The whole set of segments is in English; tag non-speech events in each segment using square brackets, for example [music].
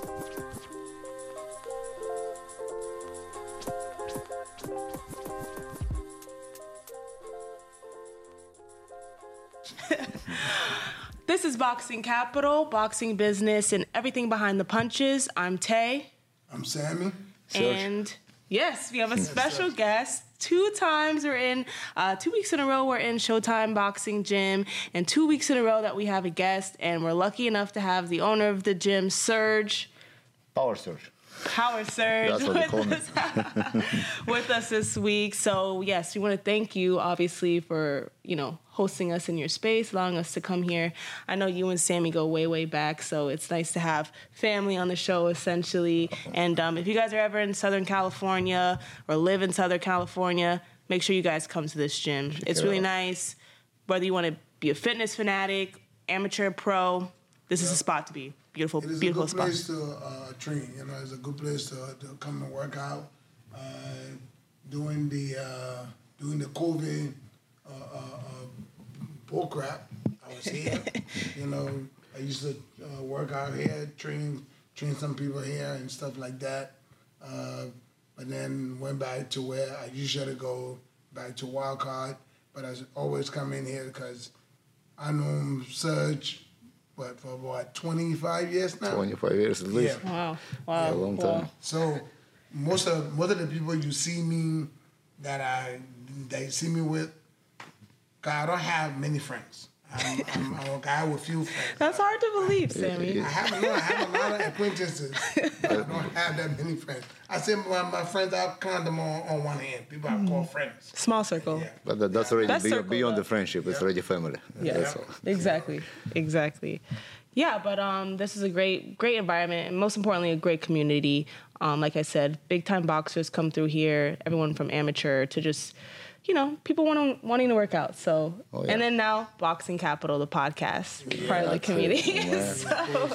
[laughs] this is Boxing Capital, boxing business, and everything behind the punches. I'm Tay. I'm Sammy. And yes, we have a [laughs] special guest. Two times we're in, uh, two weeks in a row we're in Showtime Boxing Gym, and two weeks in a row that we have a guest, and we're lucky enough to have the owner of the gym, Serge. Power Surge. Power Surge That's what they call me. with us, [laughs] with us this week. So yes, we want to thank you, obviously, for you know hosting us in your space, allowing us to come here. I know you and Sammy go way way back, so it's nice to have family on the show essentially. And um, if you guys are ever in Southern California or live in Southern California, make sure you guys come to this gym. It's it really out. nice. Whether you want to be a fitness fanatic, amateur, pro, this is a spot to be. Beautiful, It is beautiful a good spot. place to uh, train. You know, it's a good place to, to come and work out. Uh, during the uh, during the COVID uh, uh, uh, bull crap, I was here. [laughs] you know, I used to uh, work out here, train train some people here and stuff like that. Uh, but then went back to where I usually go, back to Wildcard. But I always come in here because I know Serge, what, for what, 25 years now? 25 years at least. Wow, Yeah, wow, a long wow. time. So most of most of the people you see me that I they see me with, 'cause I don't have many friends. I'm, I'm, I'm a guy with few friends. That's hard to believe, Sammy. I have, no, I have a lot of acquaintances, but I don't have that many friends. I say my, my friends, I count them on, on one hand. People I call friends. Small circle. Yeah. But that, that's already That's beyond, circle, beyond though. the friendship. It's Yeah. already family. Yeah. That's. Exactly. Exactly. Yeah, but um, this is a great, great environment, and most importantly, a great community. Um, like I said, big time boxers come through here. Everyone from amateur to just, you know, people want wanting to work out. So, Oh, yeah. and then now, Boxing Capital, the podcast, part of the it. community. [laughs] Yeah. [laughs] so,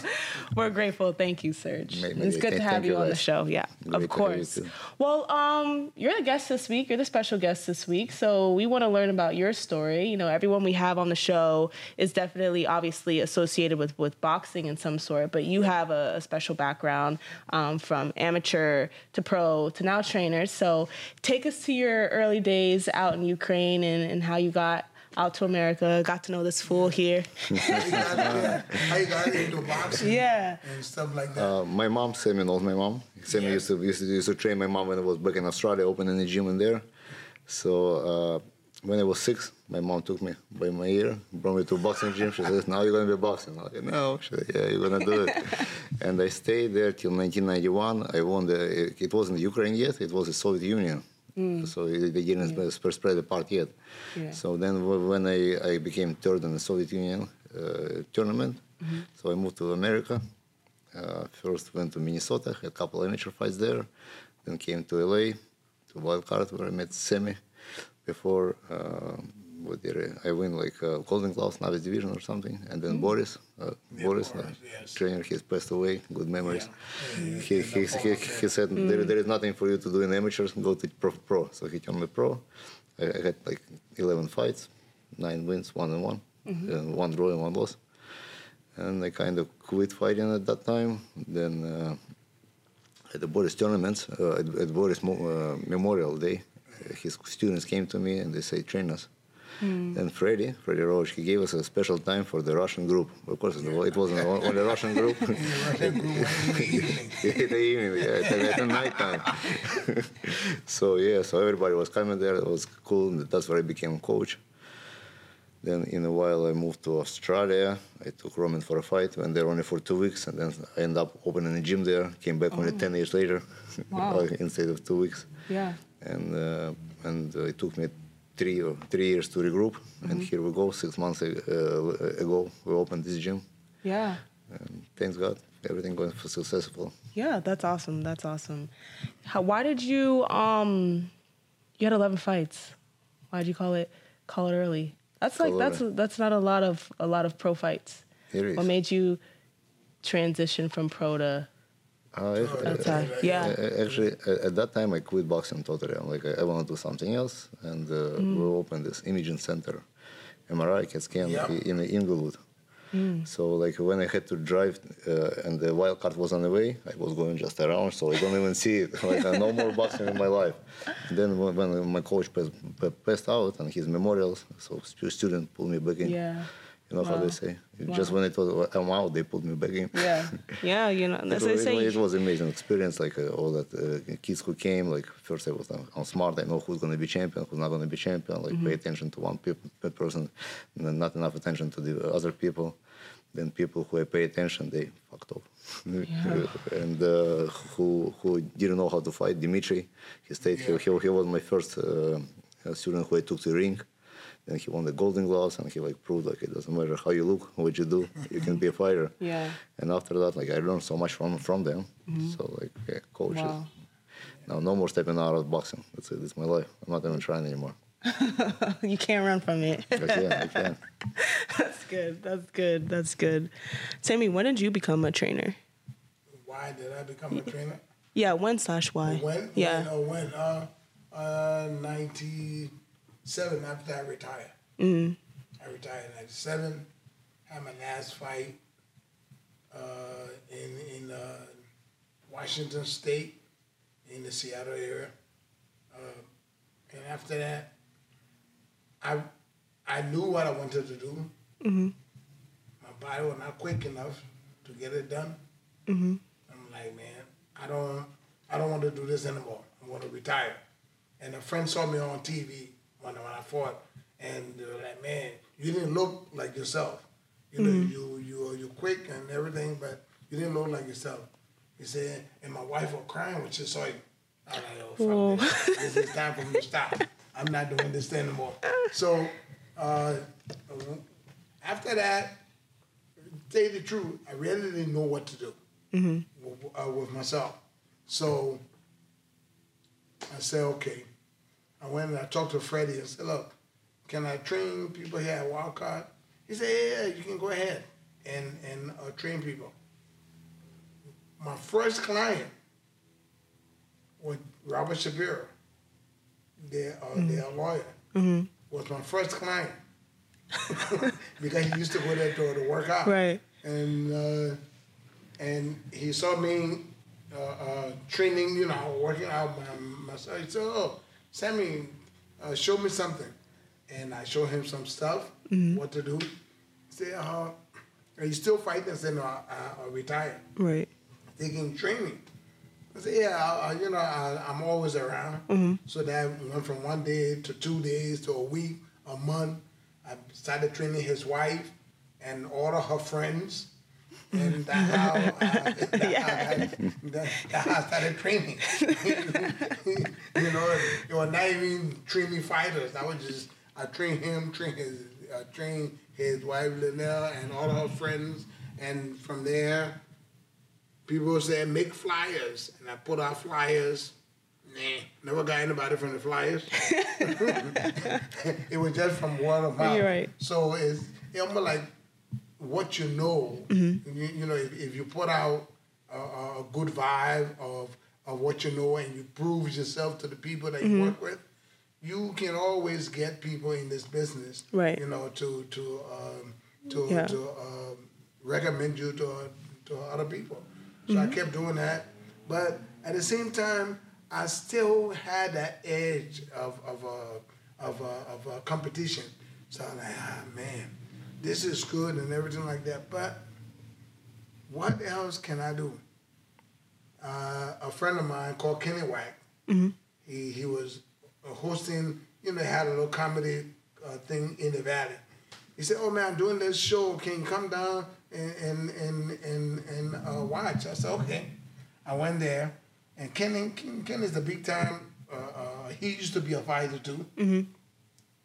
we're grateful. Thank you, Serge. May- it's good to have you on the show. Yeah, of course. Well, um, you're the guest this week. You're the special guest this week. So we want to learn about your story. You know, everyone we have on the show is definitely, obviously, associated with with boxing in some sort. But you have a, a special background um, from amateur to pro to now trainer. So take us to your early days out in Ukraine and, and how you got out to America. Got to know this fool here. How you got, yeah, how you got into boxing yeah. and stuff like that. Uh, my mom, Sammy knows my mom. Sammy Yeah. used, to, used to used to train my mom when I was back in Australia, opening a gym in there. So uh, when I was six, my mom took me by my ear, brought me to a boxing gym. She says, "Now you're gonna be boxing." I said, "No." She said, "Yeah, you're gonna do it." and I stayed there till 1991. I won the. It wasn't Ukraine yet; it was the Soviet Union. So they didn't sp- spread apart yet. Yeah. So then, w- when I, I became third in the Soviet Union uh, tournament, so I moved to America. Uh, first went to Minnesota, had a couple of amateur fights there. Then came to LA, to Wildcard, where I met Semi. Before, uh, what did I, I win like uh, Golden Gloves, Novice Division or something. And then Boris, uh, Boris, Boris, uh, yes. trainer, he's passed away. Good memories. Yeah. He, he, he, he said there, there is nothing for you to do in amateurs. Go to pro. pro. So he turned me pro. I, I had like 11 fights, nine wins, one and one, and one draw and one loss and I kind of quit fighting at that time. Then uh, at the Boris tournaments, uh, at, at Boris Mo- uh, Memorial Day, uh, his students came to me and they say, train us. Then Freddie, Freddie Roach, he gave us a special time for the Russian group. Of course, it wasn't only [laughs] the Russian group. In the Russian group in the evening. [laughs] in the evening, yeah, at, at night time. [laughs] so yeah, so everybody was coming there. It was cool. and That's where I became coach. Then in a while I moved to Australia. I took Roman for a fight. Went there only for two weeks, and then I ended up opening a gym there. Came back only ten years later, Wow. instead of two weeks. Yeah. And uh, and uh, it took me three or three years to regroup. And here we go. Six months uh, ago, we opened this gym. Yeah. And thanks God, everything going successful. Yeah, that's awesome. That's awesome. How, why did you um you had 11 fights. Why did you call it call it early? That's like that's that's not a lot of a lot of pro fights. It is. What made you transition from pro to Uh, if- That's uh, uh, yeah. uh, Actually, at that time, I quit boxing totally. I'm like, I, I want to do something else, and uh, Mm. we opened this imaging center, MRI CAT scan Yeah. in Inglewood. So like when I had to drive uh, and the wild card was on the way, I was going just around, so I don't even see it. [laughs] Like no more boxing in my life. And then when, when my coach passed, passed out and his memorials, so stu- student pulled me back in. Yeah. You know how they say. Just when it was I'm out, they pulled me back in. Yeah. [laughs] Yeah. You know, It that's was, what they it, was amazing experience. Like uh, all that uh, kids who came. Like first I was on, smart. I know who's gonna be champion, who's not gonna be champion. Like Mm-hmm. pay attention to one per person, and not enough attention to the other people. Then people who I pay attention, they fucked off. [laughs] and uh, who who didn't know how to fight, Dimitri. He stayed. here. he, he was my first uh, student who I took to the ring. Then he won the Golden Gloves, and he like proved like it doesn't matter how you look, what you do, you can be a fighter. [laughs] Yeah. And after that, like I learned so much from from them. So like yeah, coaches. Wow. Now no more stepping out of boxing. That's it. It's my life. I'm not even trying anymore. [laughs] you can't run from it. I can, I can. [laughs] That's good. That's good. That's good. Sammy, when did you become a trainer? Why did I become a trainer? Yeah, when slash why? When? Yeah. When, oh, when? Uh, uh, 97 after I retired. Mm-hmm. I retired in 97. Had my last fight uh, in, in uh, Washington State, in the Seattle area. Uh, and after that, I, I knew what I wanted to do. Mm-hmm. My body was not quick enough to get it done. Mm-hmm. I'm like, man, I don't, I don't want to do this anymore. I want to retire. And a friend saw me on TV when, when I fought, and they were like, man, you didn't look like yourself. You know, you you you quick and everything, but you didn't look like yourself. He said, and my wife was crying when she saw you. I was like, oh, fuck this. This is time for me to stop. I'm not doing this anymore. So uh, after that, tell you the truth, I really didn't know what to do w- uh, with myself. So I said, okay. I went and I talked to Freddie and said, look, can I train people here at Wildcard? He said, yeah, yeah, you can go ahead and, and uh, train people. My first client was Robert Shapiro, their, uh, their lawyer, was my first client. [laughs] because he used to go there to, to work out Right. and uh, and he saw me uh, uh, training, you know, working out by myself. He said, "Oh, Sammy, uh, show me something," and I show him some stuff, what to do. He said, uh, "Are you still fighting?" I said, "No, I, I, I retired, Right. taking training." I said, "Yeah, I, I, you know, I, I'm always around." So that went from one day to two days to a week, a month. I started training his wife and all of her friends. And that's how, I, that's how I, that- that's how I started training. [laughs] you know, it was not even training fighters. I was just, I trained him, train his, I trained his wife Linell and all her friends. And from there, people said, make flyers. And I put out flyers. Nah, never got anybody from the flyers. [laughs] [laughs] it was just from word of mouth. You're right. So it's, it's almost like what you know. Mm-hmm. You, you know, if, if you put out a, a good vibe of of what you know and you prove yourself to the people that Mm-hmm. you work with, you can always get people in this business. Right. You know, to to um, to Yeah. to um, recommend you to to other people. So Mm-hmm. I kept doing that, but at the same time, I still had that edge of of a of a, of a competition. So I'm like, ah man, this is good and everything like that. But what else can I do? Uh, a friend of mine called Kenny Wack. He he was hosting. You know, had a little comedy uh, thing in the valley. He said, "Oh man, I'm doing this show. Can you come down and and and and, and uh, watch?" I said, "Okay." I went there, and Kenny Ken, Kenny's the big time. Uh, uh, he used to be a fighter too,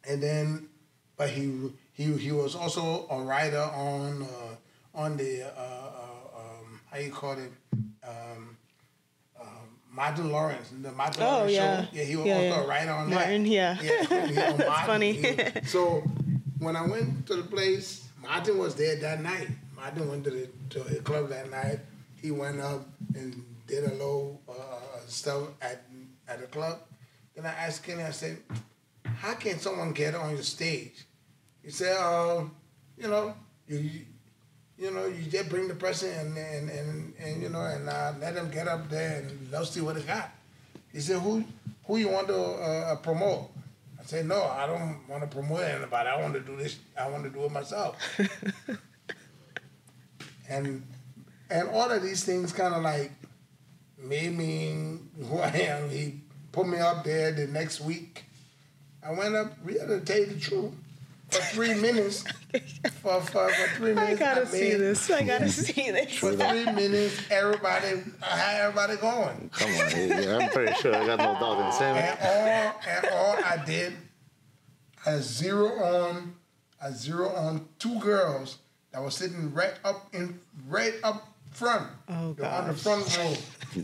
and then, but he he he was also a writer on uh, on the uh, uh, um, how you call it. Um, um, Martin Lawrence, the Martin Oh, Lawrence yeah. show. Yeah, he was Yeah, also yeah. a writer on Martin, that. yeah. Yeah, he- [laughs] on Martin, funny. he- so when I went to the place, Martin was there that night. Martin went to the to the club that night. He went up and did a little uh, stuff at at the club. Then I asked Kenny, I said, "How can someone get on your stage?" He said, uh, "You know, you you know, you just bring the person and and and, and you know, and uh, let them get up there and let's see what they got. He said, "Who who you want to uh, promote?" I said, "No, I don't want to promote anybody. I want to do this. I want to do it myself." [laughs] and and all of these things kind of like made me who I am. He put me up there the next week. I went up, really to tell you the truth, for three minutes. For, for, for three minutes. I gotta I see made- this. I gotta see this. For three minutes, everybody, I had everybody going. Come on, yeah, I'm pretty sure I got no doubt in saying And it. all, and all I did, I zero on, I zero on two girls that were sitting right up in, right up front. Oh, They on the front row.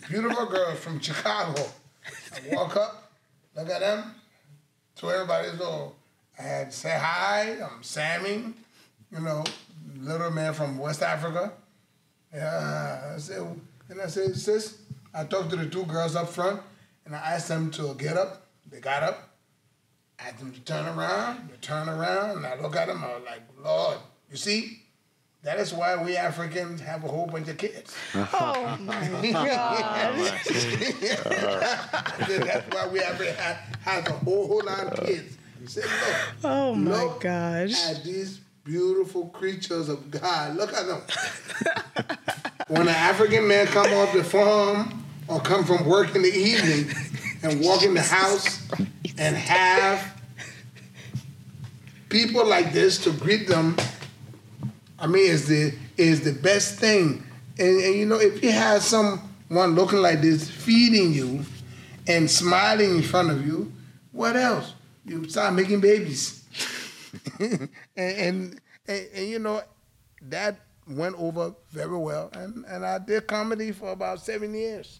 Beautiful girls from Chicago. I walk up, look at them, to everybody's door. I had say hi, I'm Sammy, you know, little man from West Africa. Yeah, I said, and I said, sis, I talked to the two girls up front, and I asked them to get up. They got up. I asked them to turn around. They turn around, and I look at them. I was like, Lord, you see, that is why we Africans have a whole bunch of kids. [laughs] Oh my [laughs] god. I said, [laughs] That's why we have, have, have a whole, whole lot of kids. He said, look, Oh my look gosh. at these beautiful creatures of God. Look at them. [laughs] when an African man come off the farm or come from work in the evening and walk in the house and have people like this to greet them, I mean, is the is the best thing. And, and you know, if you have someone looking like this feeding you and smiling in front of you, what else? You start making babies. [laughs] and, and, and and you know that went over very well and, and I did comedy for about seven years.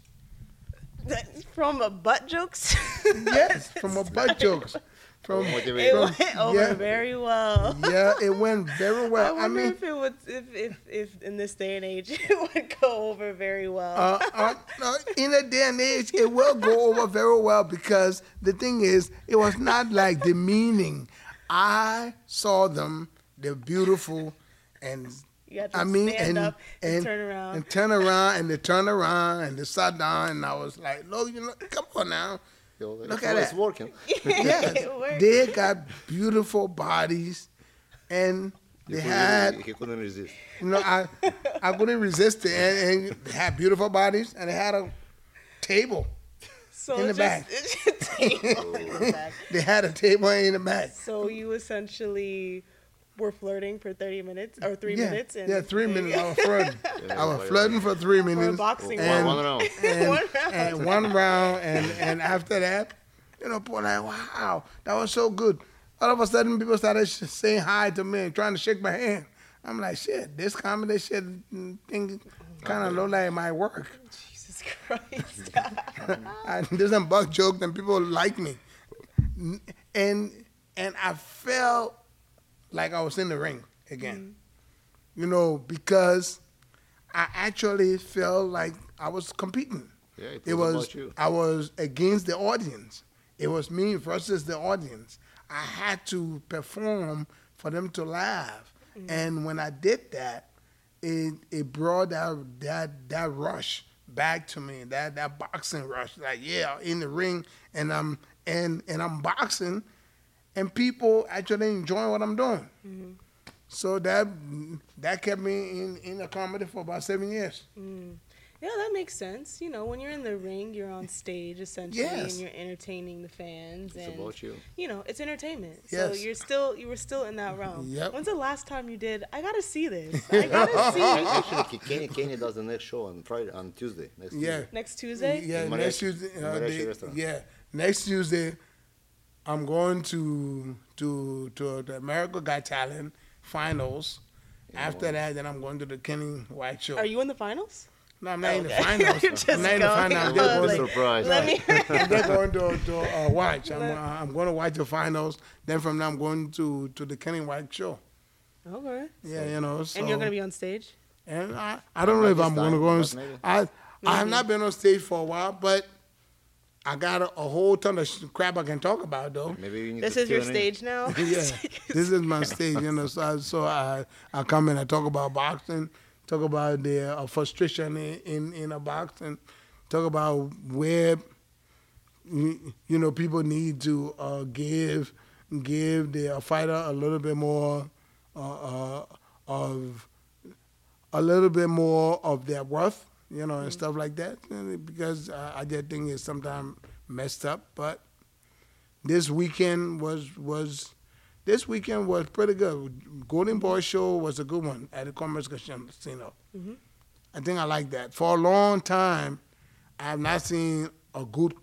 That's From a butt jokes. Yes, [laughs] from a butt jokes. From it Motivated. went over yeah. very well. yeah, it went very [laughs] well. I, wonder mean, if it would, if, if, if in this day and age [laughs] it would go over very well. uh, uh, uh, in a day and age, it will go over very well because the thing is, it was not like demeaning. I saw them; they're beautiful, and you got to I mean, stand and, up and, and turn around. and turn around, and they turn around, and they sat down, and I was like, "Look, you know, come on now." Yo, Look at always that. working. [laughs] Yes, It they got beautiful bodies, and they He had, he couldn't resist. you know, I I couldn't resist it, and, and they had beautiful bodies, and they had a table. so in the [laughs] it's back. just, just table in the back. They had a table in the back. So you essentially were flirting for 30 minutes or three yeah, minutes. And yeah, three minutes. I was [laughs] flirting. Yeah, I was flirting for three For a minutes. boxing And- one, one round. and, [laughs] One round. and one round, and, and after that, you know, people like, wow, that was so good. All of a sudden, people started saying hi to me and trying to shake my hand. I'm like, shit, this comedy shit thing kind of look like my work. Jesus Christ. [laughs] I do some buck joke, and people like me. And and I felt like I was in the ring again. Mm-hmm. You know, because I actually felt like I was competing. Yeah, it It was was about you. I was against the audience. It was me versus the audience. I had to perform for them to laugh. Mm-hmm. And when I did that, it it brought that that that rush back to me. That that boxing rush. Like, yeah, in the ring and I'm and and I'm boxing and people actually enjoying what I'm doing. So that that kept me in, in a comedy for about seven years. Yeah, that makes sense. You know, when you're in the ring, you're on stage essentially, Yes. and you're entertaining the fans. It's and, about you. You know, it's entertainment. So you're still, you were still in that realm. Yep. When's the last time you did? I gotta see this. [laughs] I gotta [laughs] see Actually, Kenny, Kenny does the next show on Friday, on Tuesday. Next Yeah. Tuesday. next Tuesday. Yeah, In next Tuesday. Uh, Mariachi they- yeah, next Tuesday, I'm going to to to the America Got Talent finals. After that, then I'm going to the Kenny White show. Are you in the finals? no, I'm not in the Okay. finals. [laughs] You're just I'm not in the finals. I'm You're just a going, bit to, surprised. Let me. [laughs] I'm just [laughs] going to, to uh, watch. I'm, uh, I'm going to watch the finals. Then from there, I'm going to to the Kenny White show. okay. Yeah, you know. So, And you're gonna be on stage. And I, I don't know Not if I'm going to go on. maybe. I I have not been on stage for a while, but I got a, a whole ton of sh- crap I can talk about though. Maybe you need This to is your tune in. stage now. [laughs] yeah, this is my [laughs] stage, you know. So, I, so I, I come in, I talk about boxing, talk about the uh, frustration in, in in a boxing, talk about where you you know people need to uh, give give the fighter a little bit more uh, uh, of a little bit more of their worth, you know, and mm. stuff like that. And Because I just think it's sometimes messed up. But this weekend was was this weekend was pretty good. Golden Boy mm-hmm. Show was a good one at the Commerce Casino. Mm-hmm. I think I like that. For a long time, I have not seen a good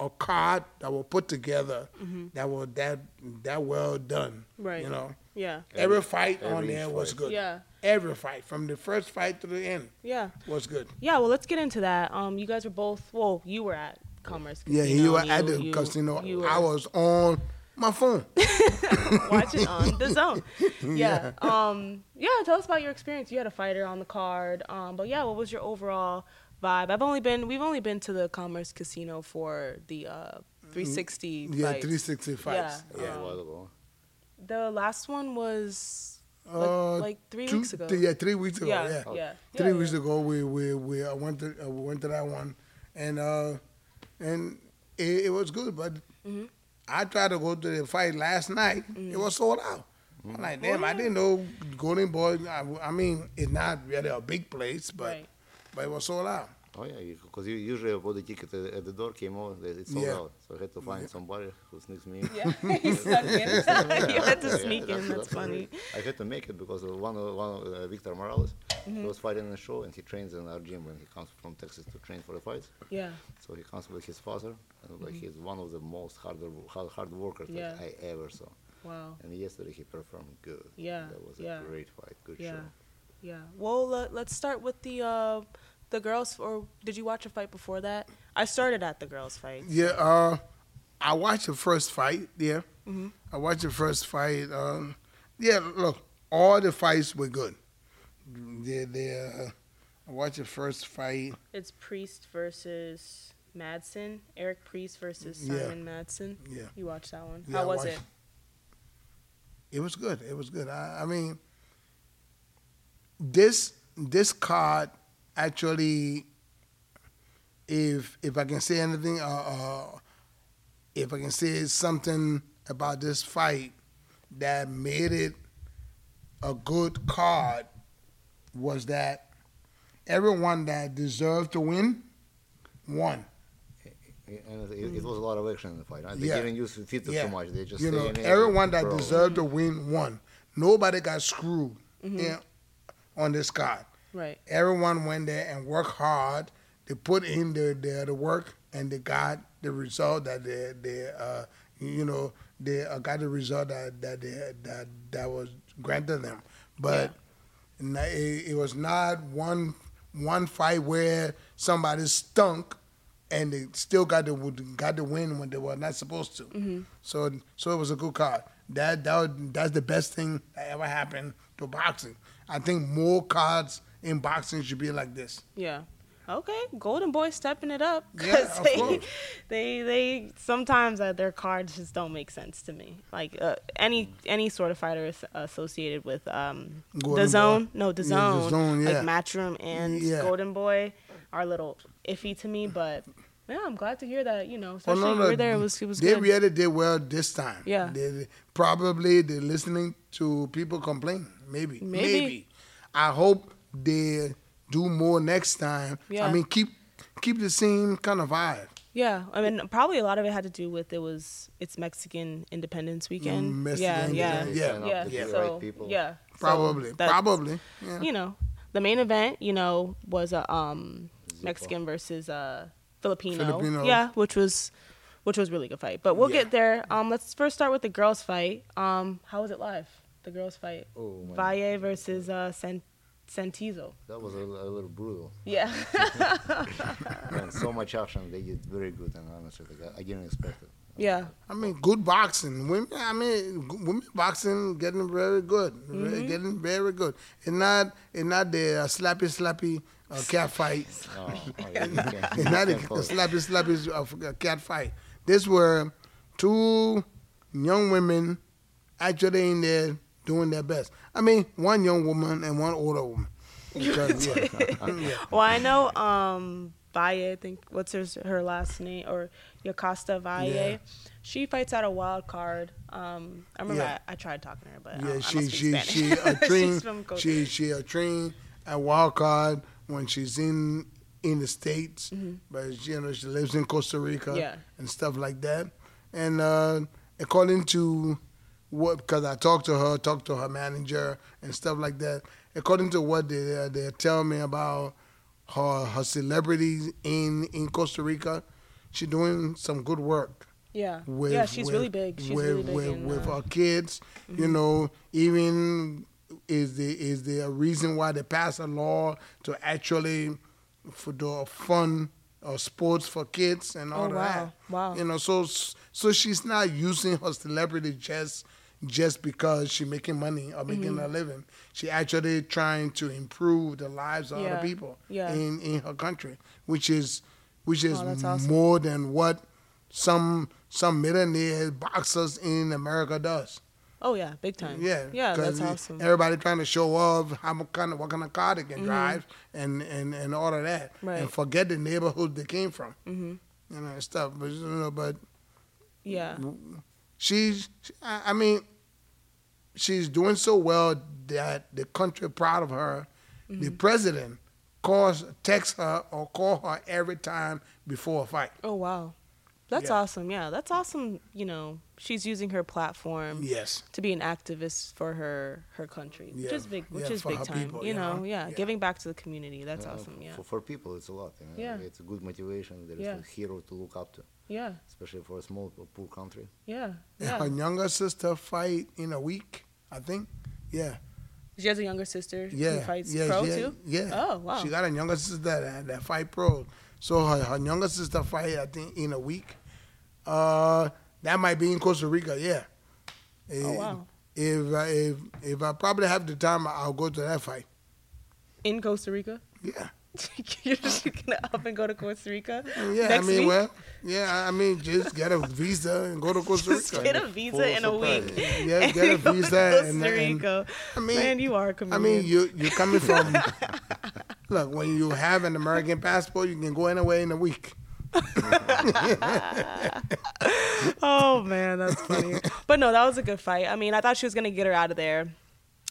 a card that was put together mm-hmm. that was that that well done. Right. You know. Yeah. Every fight on every there was good. Yeah. Every fight, from the first fight to the end, Yeah. was good. Yeah. Well, let's get into that. Um, you guys were both. Well, you were at Commerce. Casino. Yeah, you were and at the you- casino. you were I was on my phone. [laughs] watching on DAZN. [laughs] Yeah. Um. Yeah. Tell us about your experience. You had a fighter on the card. Um. But yeah, what was your overall vibe? I've only been. We've only been to the Commerce Casino for the uh 360. Yeah, fights. 360 fights. Yeah. Yeah, Um. The last one was like, Uh, like three two- weeks ago. th- yeah, three weeks ago. Yeah, Yeah, yeah. Three Yeah, weeks yeah. ago, we we we uh, went to uh, we went to that one, and uh, and it, it was good. But Mm-hmm. I tried to go to the fight last night. It was sold out. I'm like, damn, I didn't know Golden Boy. I, I mean, it's not really a big place, but Right. but it was sold out. Oh yeah, because you usually I bought the ticket at, at the door, came over, they- it's sold Yeah. out. So I had to find somebody who sneaks me in. Yeah. [laughs] you snuck in. [laughs] you had to Yeah, sneak in. That's why funny. I had to make it because of one of, one of uh, Victor Morales, Mm-hmm. he was fighting in the show and he trains in our gym when he comes from Texas to train for the fights. Yeah. So he comes with his father, and like he's one of the most harder, hard, hard workers Mm-hmm. Yeah. that I ever saw. Wow. And yesterday he performed good. Yeah, That was yeah. a great fight, good Yeah. show. Yeah. Well, let, let's start with the uh, the girls. Or did you watch a fight before that? I started at the girls' fight. Yeah, uh, I watched the first fight. Yeah, Mm-hmm. I watched the first fight. Um, yeah, look, all the fights were good. They, they, uh, I watched the first fight. It's Priest versus Madsen. Eric Priest versus Yeah. Simon Madsen. Yeah, You watched that one. Yeah, How was it? it was good. It was good. I, I mean, this this card actually, if if I can say anything, uh, uh, if I can say something about this fight that made it a good card, was that everyone that deserved to win won. And it, it was a lot of action in the fight. Right? They Yeah. didn't use theater Yeah. too much. They just you know, everyone that deserved to win won. Nobody got screwed Mm-hmm. in, on this card. Right. Everyone went there and worked hard. They put in the the, the work and they got the result that they they uh, you know they uh, got the result that that they, that that was granted them. But n- it, it was not one one fight where somebody stunk and they still got the got the win when they were not supposed to. So so it was a good card. That that was, that's the best thing that ever happened to boxing. I think more cards in boxing should be like this. Yeah. Okay, Golden Boy stepping it up Yeah, [laughs] because of they, they they sometimes uh, their cards just don't make sense to me. Like uh, any any sort of fighter is associated with um, DAZN, Boy. no the Yeah, zone, DAZN, yeah. like Matchroom and Yeah. Golden Boy are a little iffy to me. But yeah, I'm glad to hear that. You know, Oh, especially no, no, were there. It was it was they good. really did well this time. Yeah. They, probably they're listening to people complain. Maybe. Maybe. I hope they do more next time. Yeah. I mean, keep keep the same kind of vibe. Yeah, I mean, probably a lot of it had to do with it was it's Mexican Independence Weekend. Mm, Mexican yeah, yeah, Independence, yeah. Sign up yeah. with the So right people. yeah, so Probably. that's- Probably. Yeah. You know, the main event, you know, was a um Mexican versus a Filipino. Filipino. Yeah, which was which was a really good fight. But we'll Yeah. get there. Um, let's first start with the girls' fight. Um, how was it live? The girls' fight. Oh, my Valle versus uh San- Santizo. That was a, a little brutal. Yeah. [laughs] and so much action. They did very good, and honestly, like, I, I didn't expect it. Yeah. I mean, good boxing. Women, I mean, women boxing getting very good, Mm-hmm. Very- getting very good. It's not, it's not the uh, slappy slappy uh, cat fight. [laughs] Oh, oh, yeah, you can't- It's not a can't call it. slappy slappy uh, cat fight. This were two young women actually in there doing their best. I mean, one young woman and one older woman. Because, yeah. [laughs] Yeah. Well, I know um Valle, I think what's her her last name or Yokasta Valle. Yeah. She fights out a wild card. Um, I remember. I, I tried talking to her, but Yeah, I she she she Spanish. a [laughs] train She's from Costa- she she a train at wild card when she's in in the states, but she, you know she lives in Costa Rica Mm-hmm. Yeah. and stuff like that. And uh, according to what, because I talked to her, talked to her manager and stuff like that. According to what they uh, they tell me about her her celebrities in in Costa Rica, she's doing some good work yeah, with yeah, she's with- really big. She's with, really big. with, in, with uh, Mm-hmm. our kids. You know, even is the is the reason why they pass a law to actually for the fun or sports for kids and all Oh, wow. that. Wow. You know, so so she's not using her celebrity just just because she's making money or making Mm-hmm. a living. She actually trying to improve the lives of Yeah. other people Yeah. in in her country, which is which is Oh, awesome. more than what some some millionaire boxers in America does. oh yeah, big time. Yeah, yeah, that's awesome. Everybody trying to show off how kind of what kind of car they can drive and, and and all of that, Mm-hmm. Right. and forget the neighborhood they came from, mm-hmm. you know, and stuff. But you know, but yeah, she's, I mean, she's doing so well that the country proud of her. The Mm-hmm. president calls, texts her or call her every time before a fight. Oh wow, that's Yeah. awesome. Yeah, that's awesome. You know, she's using her platform Yes. to be an activist for her her country, which is big, which Yeah, is big time. people, you you know, know? yeah, Yeah. giving back to the community. That's Uh, awesome. Yeah, For, for people, it's a lot. You know? Yeah. It's a good motivation. There is Yeah. a hero to look up to, yeah, especially for a small, poor country. yeah, yeah. Her younger sister fight in a week, I think. Yeah. She has a younger sister Yeah. who fights yeah, pro yeah, too. Yeah. Oh wow. She got a younger sister that, that fight pro. So her, her younger sister fight, I think, in a week. Uh, that might be in Costa Rica, yeah. oh Eh, wow. If, uh, if, if I probably have the time, I'll go to that fight. In Costa Rica. Yeah. [laughs] You're just gonna up and go to Costa Rica. Yeah, I mean, week? well, yeah, I mean, just get a visa and go to [laughs] Costa Rica. Just get a visa Full in a week. Yeah, [laughs] and get a visa Costa and- and- Rica. I mean- Man, you are a I mean, you you're coming from. look, when you have an American passport, you can go anywhere in a week. oh man, that's funny. but no, that was a good fight. I mean, I thought she was gonna get her out of there.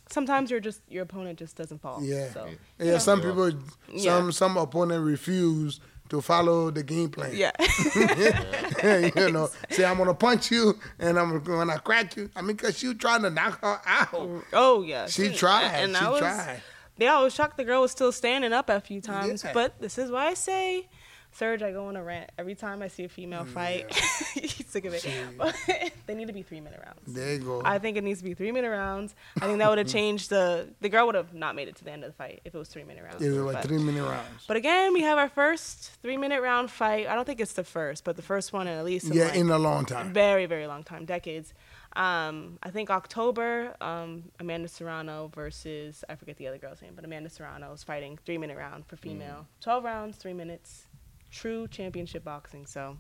Sometimes you're just your opponent just doesn't fall. Yeah, So, yeah. Some Yeah. people, Yeah. some some opponent refuse to follow the game plan. yeah. [laughs] you know, [laughs] say I'm gonna punch you and I'm gonna crack you. I mean, cause you trying to knock her out. oh yeah. She tried. And she I was, tried. Yeah, I was shocked the girl was still standing up a few times. Yeah. But this is why I say, Serge, I go on a rant every time I see a female fight. [laughs] He's sick of it. But [laughs] they need to be three minute rounds. There you go. I think it needs to be three minute rounds. I think that would have [laughs] changed the the girl would have not made it to the end of the fight if it was three minute rounds. It was like But- three minute rounds. But again, we have our first three minute round fight. I don't think it's the first, but the first one in at least in Yeah, like in a long time. very very long time, decades. Um, I think October, um, Amanda Serrano versus I forget the other girl's name, but Amanda Serrano is fighting three minute round for female. Twelve rounds, three minutes. True championship boxing. So,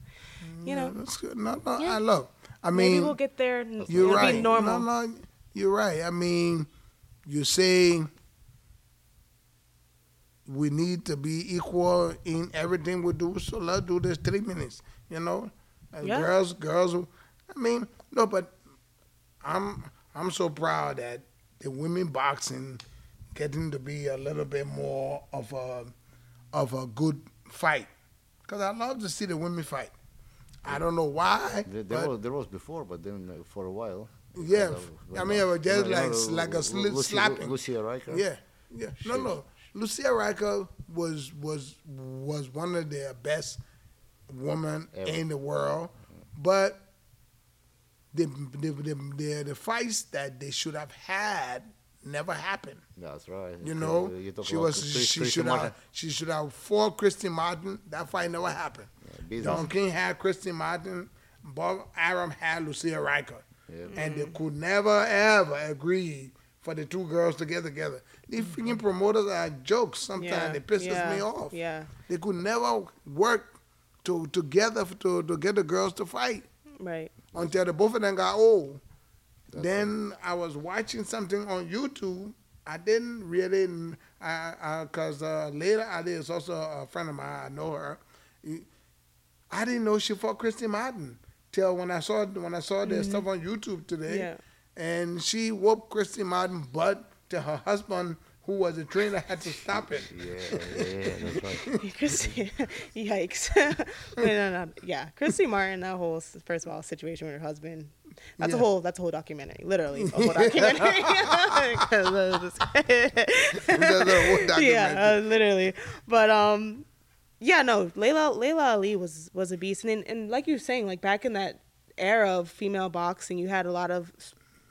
you know, That's good. No, no, Yeah. I love. I mean, maybe we'll get there. You're it'll right. Be normal. No, no, you're right. I mean, you say we need to be equal in everything we do, so let's do this three minutes. You know, As Yeah. girls, girls. I mean, no, but I'm I'm so proud that the women boxing getting to be a little bit more of a of a good fight, because I love to see the women fight. I don't know why. There, there, was, there was before, but then uh, for a while. Yeah, of- I mean, it was just like like a slip Lucy, slapping. Lucia Rijker. Yeah, yeah. No, She- no. Lucia Rijker was was was one of the best women Ever. in the world, but the the, the the the fights that they should have had never happened. That's right. You know, You talk she was Chris- she Christy should Martin. have she should have fought Christy Martin. That fight never happened. business. Don King had Christy Martin. Bob Arum had Lucia Rijker, Yeah. and they could never ever agree for the two girls to get together. These mm-hmm. freaking promoters are jokes. Sometimes it pisses yeah, me off. Yeah, They could never work to together to to get the girls to fight right. until the both of them got old. Then I was watching something on YouTube. I didn't really, I because uh, Laila Ali is also a friend of mine. I know her. I didn't know she fought Christy Martin till when I saw when I saw the stuff on YouTube today. Yeah. And she whooped Christy Martin butt to her husband, who was a trainer, had to stop it. [laughs] Yeah, yeah, that's right. [laughs] Chrissy, [laughs] yikes. Wait, no, no, yeah, Chrissy Martin. That whole first of all situation with her husband. That's Yeah. a whole. That's a whole documentary. Literally, a whole documentary. [laughs] [laughs] 'Cause it was just- [laughs] That's a whole documentary. yeah, uh, literally. But um, yeah, no, Laila Laila Ali was was a beast, and then- and like you were saying, like back in that era of female boxing, you had a lot of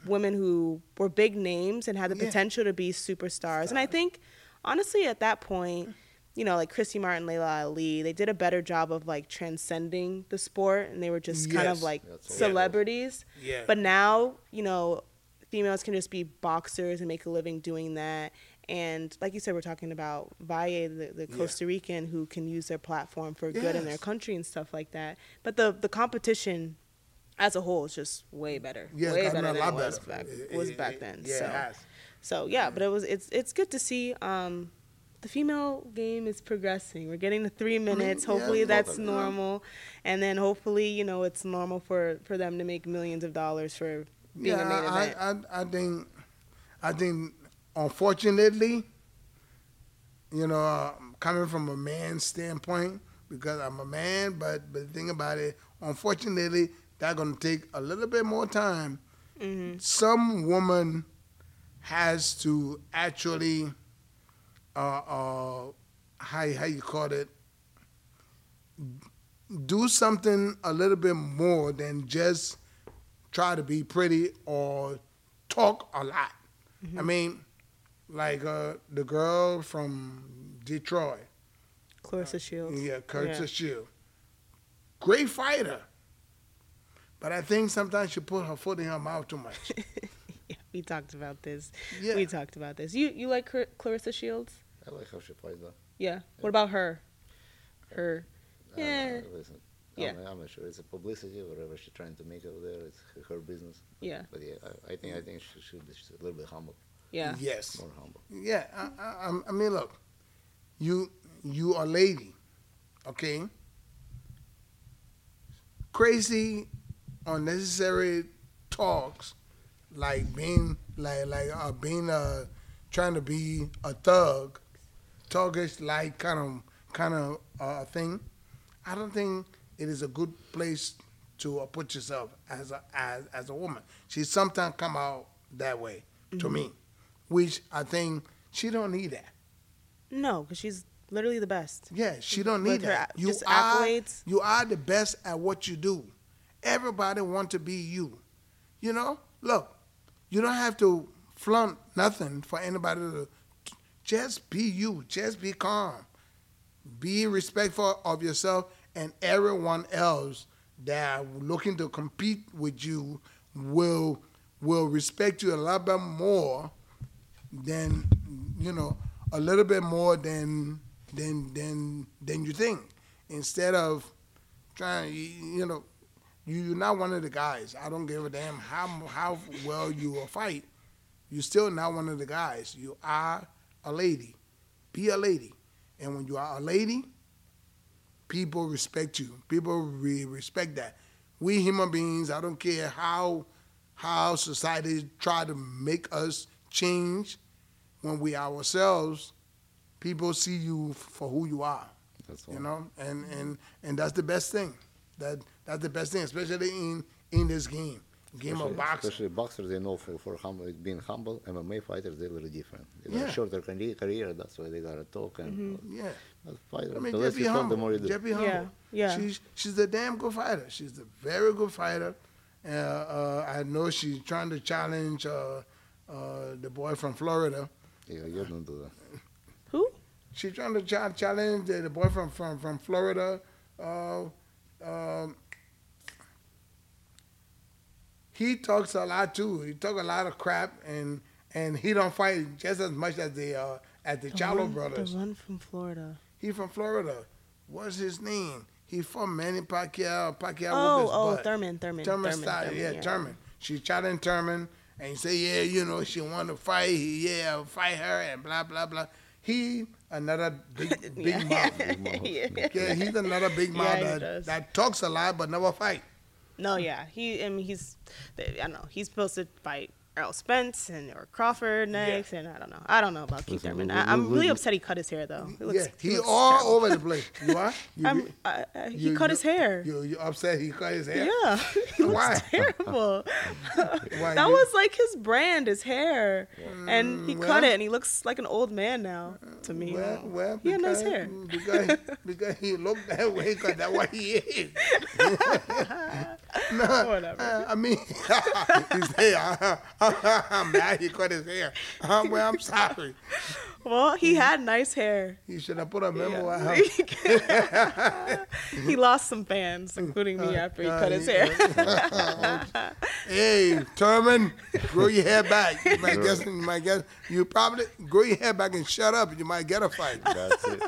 women who were big names and had the Yeah. potential to be superstars. And I think, honestly, at that point. You know, like Christy Martin, Laila Ali, they did a better job of like transcending the sport, and they were just kind of like That's celebrities. Yeah. But now, you know, females can just be boxers and make a living doing that. And like you said, we're talking about Valle, the, the Yeah. Costa Rican, who can use their platform for good in their country and stuff like that. But the the competition as a whole is just way better. Yeah, way it's better gotten than it was better. back It- was it- back it- then. yeah, so it has. so yeah, but it was it's it's good to see. Um, the female game is progressing. We're getting to three minutes. yeah, hopefully yeah. that's normal, and then hopefully you know it's normal for for them to make millions of dollars for being yeah, a main I, event. I, I think, I think, unfortunately, you know, uh, coming from a man's standpoint, because I'm a man, but but the thing about it, unfortunately, that's gonna take a little bit more time. hmm Some woman has to actually, uh, uh, how how you call it, do something a little bit more than just try to be pretty or talk a lot. I mean, like uh, the girl from Detroit, Claressa Shields. yeah, Curtis Yeah. Shield, great fighter. But I think sometimes she put her foot in her mouth too much. [laughs] yeah, we talked about this. Yeah. We talked about this. You you like Claressa Shields? I like how she fights though. Yeah. What about her? Her. I don't Yeah. know, listen, Yeah. I'm, I'm not sure. It's a publicity, whatever she's trying to make over there. It's her, her business. Yeah. But yeah, I, I think I think she should be a little bit humble, Yeah. Yes. more humble. Yeah, I, I, I'm- I mean, look, you you a lady, okay? Crazy, unnecessary talks, like being like like uh, being uh trying to be a thug, thuggish like kind of kind of uh, thing. I don't think it is a good place to uh, put yourself as a as as a woman. She sometimes come out that way to me, which I think she don't need that. No, because she's literally the best. Yeah, she don't need With that. a- You are accolades. you are the best at what you do. Everybody want to be you. You know, look, you don't have to flaunt nothing for anybody to. Just be you. Just be calm. Be respectful of yourself and everyone else that are looking to compete with you will will respect you a lot bit more than you know a little bit more than than than than you think. Instead of trying, you know, you, you're not one of the guys. I don't give a damn how how well you will fight. You're still not one of the guys. You are a lady. Be a lady, and when you are a lady, people respect you. People re- respect that. We human beings, I don't care how how society try to make us change. When we ourselves, people see you for who you are. That's all. You know, and and and that's the best thing. That that's the best thing, especially in in this game, game especially, of boxing. Especially boxers, they know for, for humble, being humble. MMA fighters, they're very different. They got Yeah. a shorter career, career, that's why they gotta talk. And Yeah. but fighter, I mean, the less be you talk, the humble. more you do. Just be humble. Yeah, yeah. She's she's a damn good fighter. She's a very good fighter. Uh, uh, I know she's trying to challenge uh, uh, the boy from Florida. Yeah, you don't do that. Who? She's trying to ch- challenge the, the boy from from from Florida. Uh, um, he talks a lot too. He talk a lot of crap, and and he don't fight just as much as the uh, as the, The Charlo one- brothers. The one from Florida. He from Florida. What's his name? He from Manny Pacquiao. Pacquiao. Oh, oh, butt. Thurman, Thurman, Thurman, Thurman, style, Thurman, yeah, yeah. Thurman. She challenged Thurman, and he say, yeah, you know, she want to fight. He, yeah, fight her, and blah blah blah. He another big [laughs] big Yeah. mouth. [laughs] yeah. Yeah, he's another big mouth Yeah, that, that talks a lot but never fight. No, yeah. He I mean he's I don't know. He's supposed to fight Errol Spence and or Crawford next, and I don't know. I don't know about Keith Thurman. I, I'm really upset he cut his hair though. It looks, yeah, he looks all terrible. over the place. [laughs] You are? You, I'm, be- I, I, he you- cut you- his hair. You you upset he cut his hair? yeah, [laughs] he [laughs] looks Why? terrible. Why, that you- was like his brand, his hair, and he Mm, cut it, and he looks like an old man now to me. Well, well, he had nice because, hair. because because he looked that way, because that's what he is. no, Whatever. uh, I mean, he say, uh, I'm [laughs] mad he cut his hair. Uh, well, I'm sorry. Well, he had nice hair. He should have put a memo at Yeah. her. [laughs] he lost some fans, including me, after he uh, cut his hair. [laughs] Hey, Thurman, grow your hair back. You might guess. You might guess. You probably grow your hair back and shut up. You might get a fight. That's it.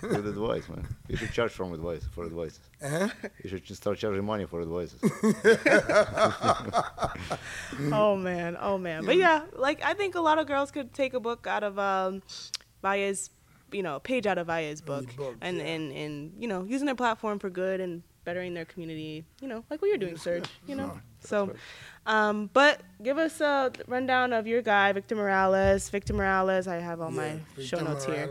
[laughs] Good advice, man. You should charge from advice for advice. Uh-huh. You should just start charging money for advices. [laughs] [laughs] oh man, oh man. But yeah, like I think a lot of girls could take a book out of um, Valle's, you know, page out of Valle's book, book, and yeah. and and you know, using their platform for good and bettering their community. You know, like what you're doing, Serge. You know, so. Um, but give us a rundown of your guy, Victor Morales. Victor Morales, I have all my Yeah, show Victor notes here.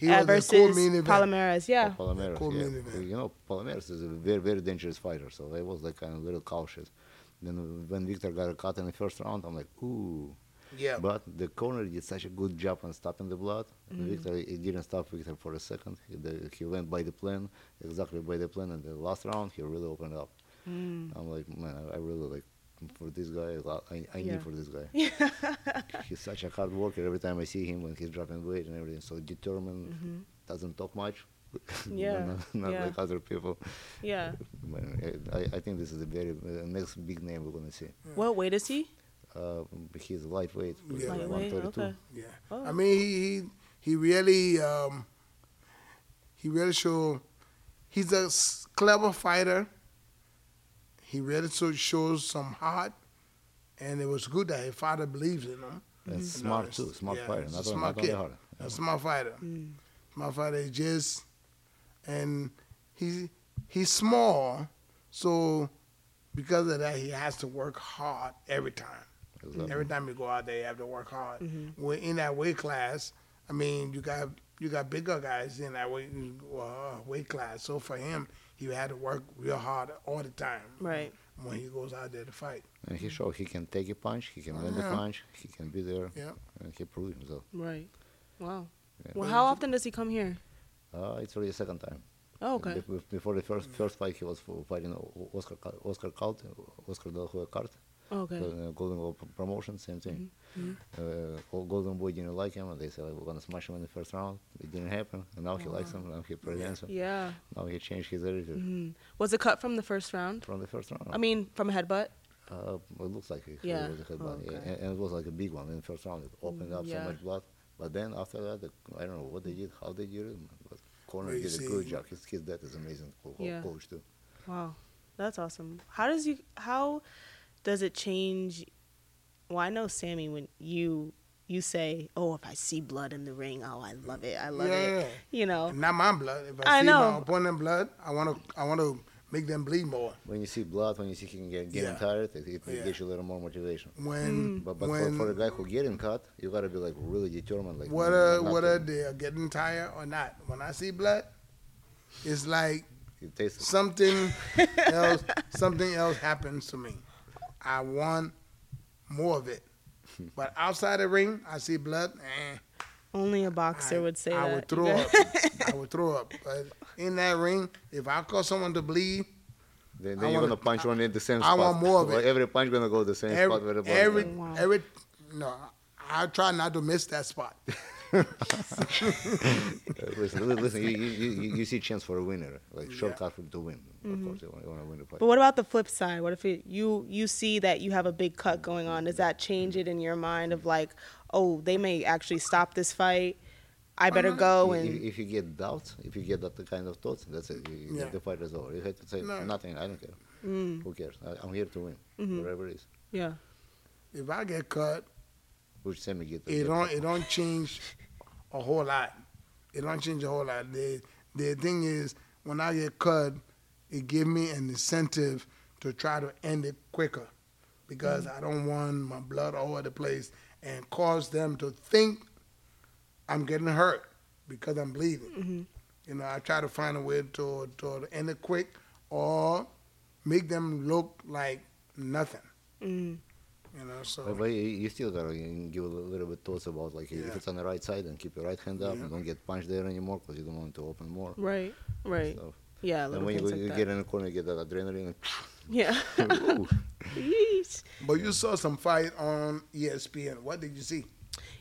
Morales. He Uh, was a versus cool main event. Palomares, yeah. Palomares, Cool yeah. main event. You know, Palomares is a very, very dangerous fighter, so I was like kind of a little cautious. Then when Victor got a cut in the first round, I'm like, ooh. Yeah. But the corner did such a good job on stopping the blood. Mm-hmm. Victor, he didn't stop Victor for a second. He, the, he went by the plan, exactly by the plan. And the last round, he really opened up. Mm. I'm like, man, I, I really like for this guy. I, I Yeah. need for this guy. [laughs] he's such a hard worker. Every time I see him when he's dropping weight and everything, so determined. Doesn't talk much. Mm-hmm. [laughs] Yeah, not, not yeah. like other people. Yeah. [laughs] I, I- I think this is the very uh, next big name we're gonna see. What weight is he? Uh, he's lightweight, Yeah. Lightweight, 132. okay. Yeah. Oh. I mean, he he, he really um, he really show he's a s- clever fighter. He really so shows some heart, and it was good that his father believes in him. And You know, smart it's- too, smart yeah, fighter, he's a smart not only kid. hard. A smart fighter. My fighter. He just and he's he's small, so because of that, he has to work hard every time. Exactly. Every time you go out there, you have to work hard. When in that weight class, I mean, you got you got bigger guys in that weight uh, weight class. So for him, he had to work real hard all the time. Right. When he goes out there to fight. And he showed he can take a punch, he can land a Yeah. punch, he can be there, Yeah. and he proved himself. Right. Wow. Yeah. Well, how often does he come here? Uh, it's already the second time. Oh, okay. Be- be- Before the first first fight, he was fighting Oscar Oscar Calt, Oscar De La Hoya Cart, Oh, okay. Mm-hmm. uh, Golden Boy promotion, same thing. Uh, all Golden Boy didn't like him, and they said like, we're gonna smash him in the first round. It didn't happen, and now he likes him. Now he presents him. Yeah. Now he changed his attitude Mhm. Was it cut from the first round? from the first round. I mean, from a headbutt? Uh, it looks like it, Yeah. was a headbutt, Oh, yeah. and, and it was like a big one in the first round. It opened up yeah. so much blood. But then after that, the, I don't know what they did, how they did it. But corner Well, you did a good job. His, his dad is amazing co- co- Yeah. coach too. Wow. That's awesome. How does you how does it change well, I know Sammy when you you say, "Oh, if I see blood in the ring, oh, I love it. I love Yeah. it." You know. Not my blood. If I, I see know. my opponent blood, I want to I want to make them bleed more. When you see blood, when you see him get, getting Yeah. tired, it, it, Yeah. gives you a little more motivation. When mm-hmm. But, but for, when for a guy who getting cut, you gotta be like really determined. Like whether not- not whether to- they are getting tired or not, when I see blood, it's like it something [laughs] else something else happens to me. I want more of it. But outside the ring, I see blood. Eh, Only a boxer I, would say I that. would throw up. [laughs] I would throw up. But in that ring, if I cause someone to bleed, then, then you're wanna- gonna punch one in the same I spot. want more of it. Every punch gonna go the same spot where every the blood every. Wow. every no, I try not to miss that spot. [laughs] listen, li- listen. You, you, you, you see chance for a winner, like shortcut for to win. Of course, you want, you want to win the fight. But what about the flip side? What if it, you you see that you have a big cut going on? Does that change it in your mind of like, oh, they may actually stop this fight? I better go If- and if, if you get doubts, if you get that kind of thoughts, that's it. You, Yeah. The fight is over. You have to say No. nothing. I don't care. Mm. Who cares? I, I'm here to win, Mm-hmm. whatever it is. yeah. If I get cut, Which semi get it don't it don't change a whole lot. It don't change a whole lot. The the thing is, when I get cut, it give me an incentive to try to end it quicker, because I don't want my blood all over the place and cause them to think I'm getting hurt because I'm bleeding. hmm You know, I try to find a way to to end it quick or make them look like nothing. mm You know, so But, but you you still gotta give a little bit thoughts about like Yeah. if it's on the right side, then keep your right hand up Yeah. and don't get punched there anymore because you don't want to open more. Right. Right. So, Yeah. and when you, like you get in the corner, you get that adrenaline. [laughs] yeah. And, [laughs] ooh. Yeesh. But you saw some fight on ESPN. What did you see?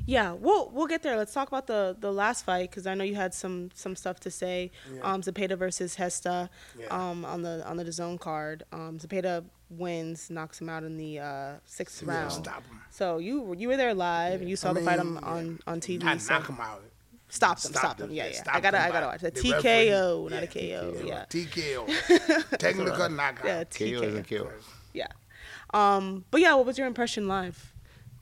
Yeah, we'll we'll get there. Let's talk about the the last fight because I know you had some some stuff to say. Yeah. Um, Zepeda versus Hesta. Yeah. Um, on the on DAZN card. Um, Zepeda wins, knocks him out in the uh, sixth Yeah, round. stop him. So you you were there live and you saw I the fight mean, on on, on TV. Not so knock him out. stop them, Stop stop them. them, Yeah, yeah, yeah. I gotta I gotta watch the the TKO, referee. not a Yeah, KO. Yeah, TKO. [laughs] Technical knockout. yeah, TKO. isn't KO. Yeah. Um, but yeah, what was your impression live?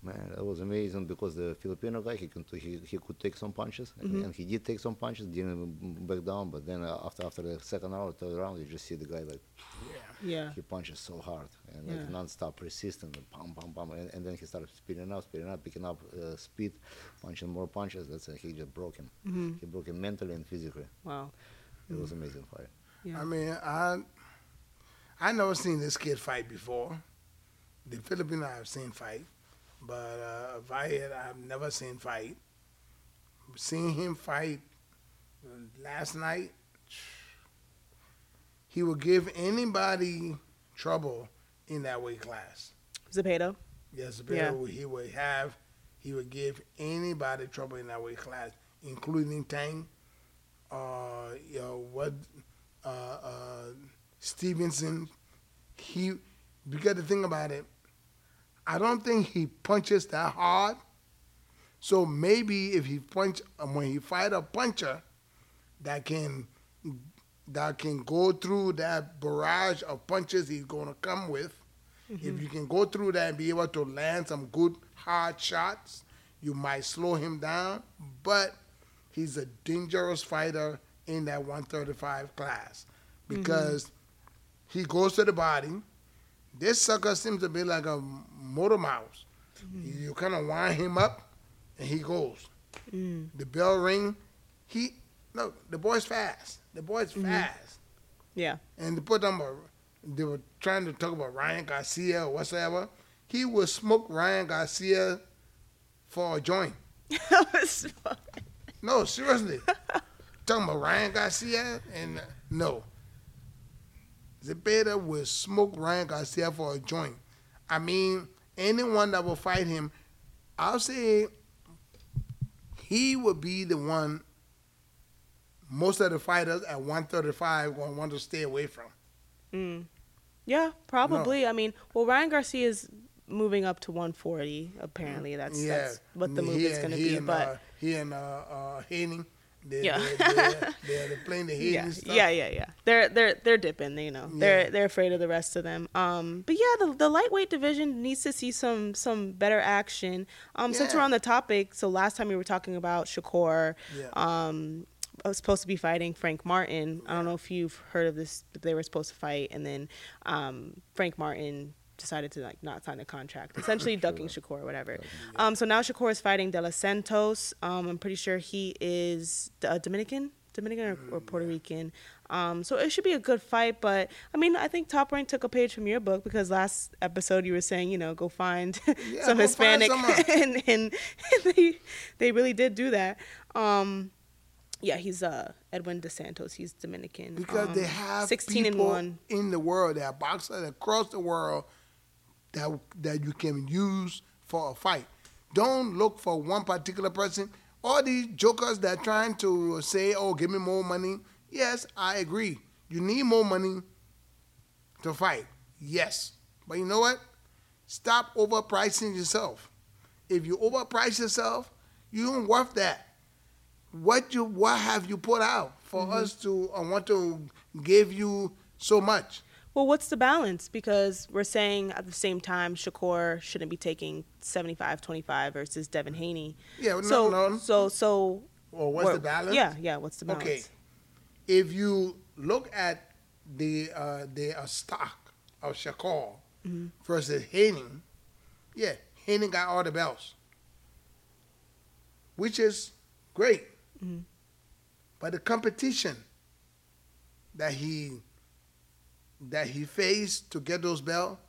Man, that was amazing because the Filipino guy he could he, he could take some punches and, Mm-hmm. and he did take some punches, didn't back down. But then uh, after after the second round, third round, you just see the guy like Yeah. He punches so hard and like Yeah. non-stop persistent, and pam pam pam, and, and then he started speeding up, speeding up, picking up uh, speed, punching more punches. That's it. He just broke him. Mm-hmm. He broke him mentally and physically. Wow. It was amazing fight. Yeah. I mean, I I never seen this kid fight before. The Filipino I've seen fight, but uh, Vayet I've never seen fight. Seeing him fight uh, last night, he would give anybody trouble in that weight class. Zepeda. Yes, Yeah. He would have, he would give anybody trouble in that weight class, including Tank, uh, you know, what, uh, uh, Stevenson. He, because the thing about it, I don't think he punches that hard. So maybe if he punch, um, when he fight a puncher that can, that can go through that barrage of punches he's gonna come with, if mm-hmm. you can go through that and be able to land some good hard shots, you might slow him down. But he's a dangerous fighter in that 135 class because mm-hmm. he goes to the body. This sucker seems to be like a motor mouse. Mm-hmm. You kind of wind him up, and he goes. Mm. The bell ring. He no, the boy's fast. The boy's Mm-hmm. fast Yeah. and they put them. They were trying to talk about Ryan Garcia or whatsoever. He would smoke Ryan Garcia for a joint. That was fun. No, seriously. talking about Ryan Garcia and uh, no. Zepeda would smoke Ryan Garcia for a joint. I mean, anyone that will fight him, I'll say he would be the one most of the fighters at 135 going to want to stay away from. Mm. Yeah, probably. I mean, well, Ryan Garcia is moving up to 140. Apparently, that's that's what the He move is going to be. and, But uh, he and uh, uh, Haney, they, Yeah. they, they, they're, [laughs] they're playing the Haney yeah, stuff. yeah, yeah, yeah. They're they're they're dipping. You know, they're they're afraid of the rest of them. Um, but yeah, the the lightweight division needs to see some some better action. Um, since we're on the topic, so last time we were talking about Shakur. Yeah. Um, was supposed to be fighting Frank Martin. I don't know if you've heard of this, but they were supposed to fight, and then um, Frank Martin decided to like not sign a contract, [laughs] essentially ducking Shakur or whatever. Um, so now Shakur is fighting De Los Santos. Um, I'm pretty sure he is uh, Dominican, Dominican or, or Puerto Rican. Um, so it should be a good fight. But I mean, I think Top Rank took a page from your book because last episode you were saying, you know, go find [laughs] Yeah, some go Hispanic, someone. [laughs] and, and, and they they really did do that. Um, yeah, he's uh Edwin DeSantos. He's Dominican. Because Um, they have 16 and one. in the world, there are boxers across the world that that you can use for a fight. Don't look for one particular person. all these jokers that are trying to say, "Oh, give me more money." Yes, I agree. You need more money to fight. Yes, but you know what? Stop overpricing yourself. If you overprice yourself, you don't worth that. What you what have you put out for Mm-hmm. us to uh, want to give you so much? Well, what's the balance? Because we're saying at the same time Shakur shouldn't be taking 75-25 versus Devin Haney. Yeah, no, so, no. So, so. Well, what's the balance? Yeah, yeah. What's the balance? Okay. If you look at the uh, the uh, stock of Shakur Mm-hmm. versus Haney, yeah, Haney got all the belts, which is great. Mm-hmm. But the competition that he that he faced to get those belts,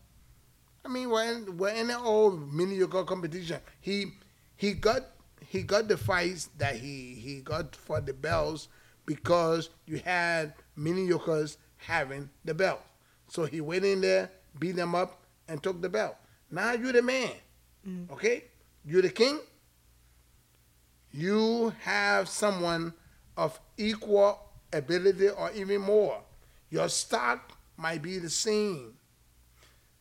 I mean, we're in, we're in an old mediocre competition. He he got he got the fights that he he got for the belts because you had mediocres having the belt. So he went in there, beat them up, and took the belt. Now you're the man. Okay? You're the king. You have someone of equal ability or even more. Your stock might be the same.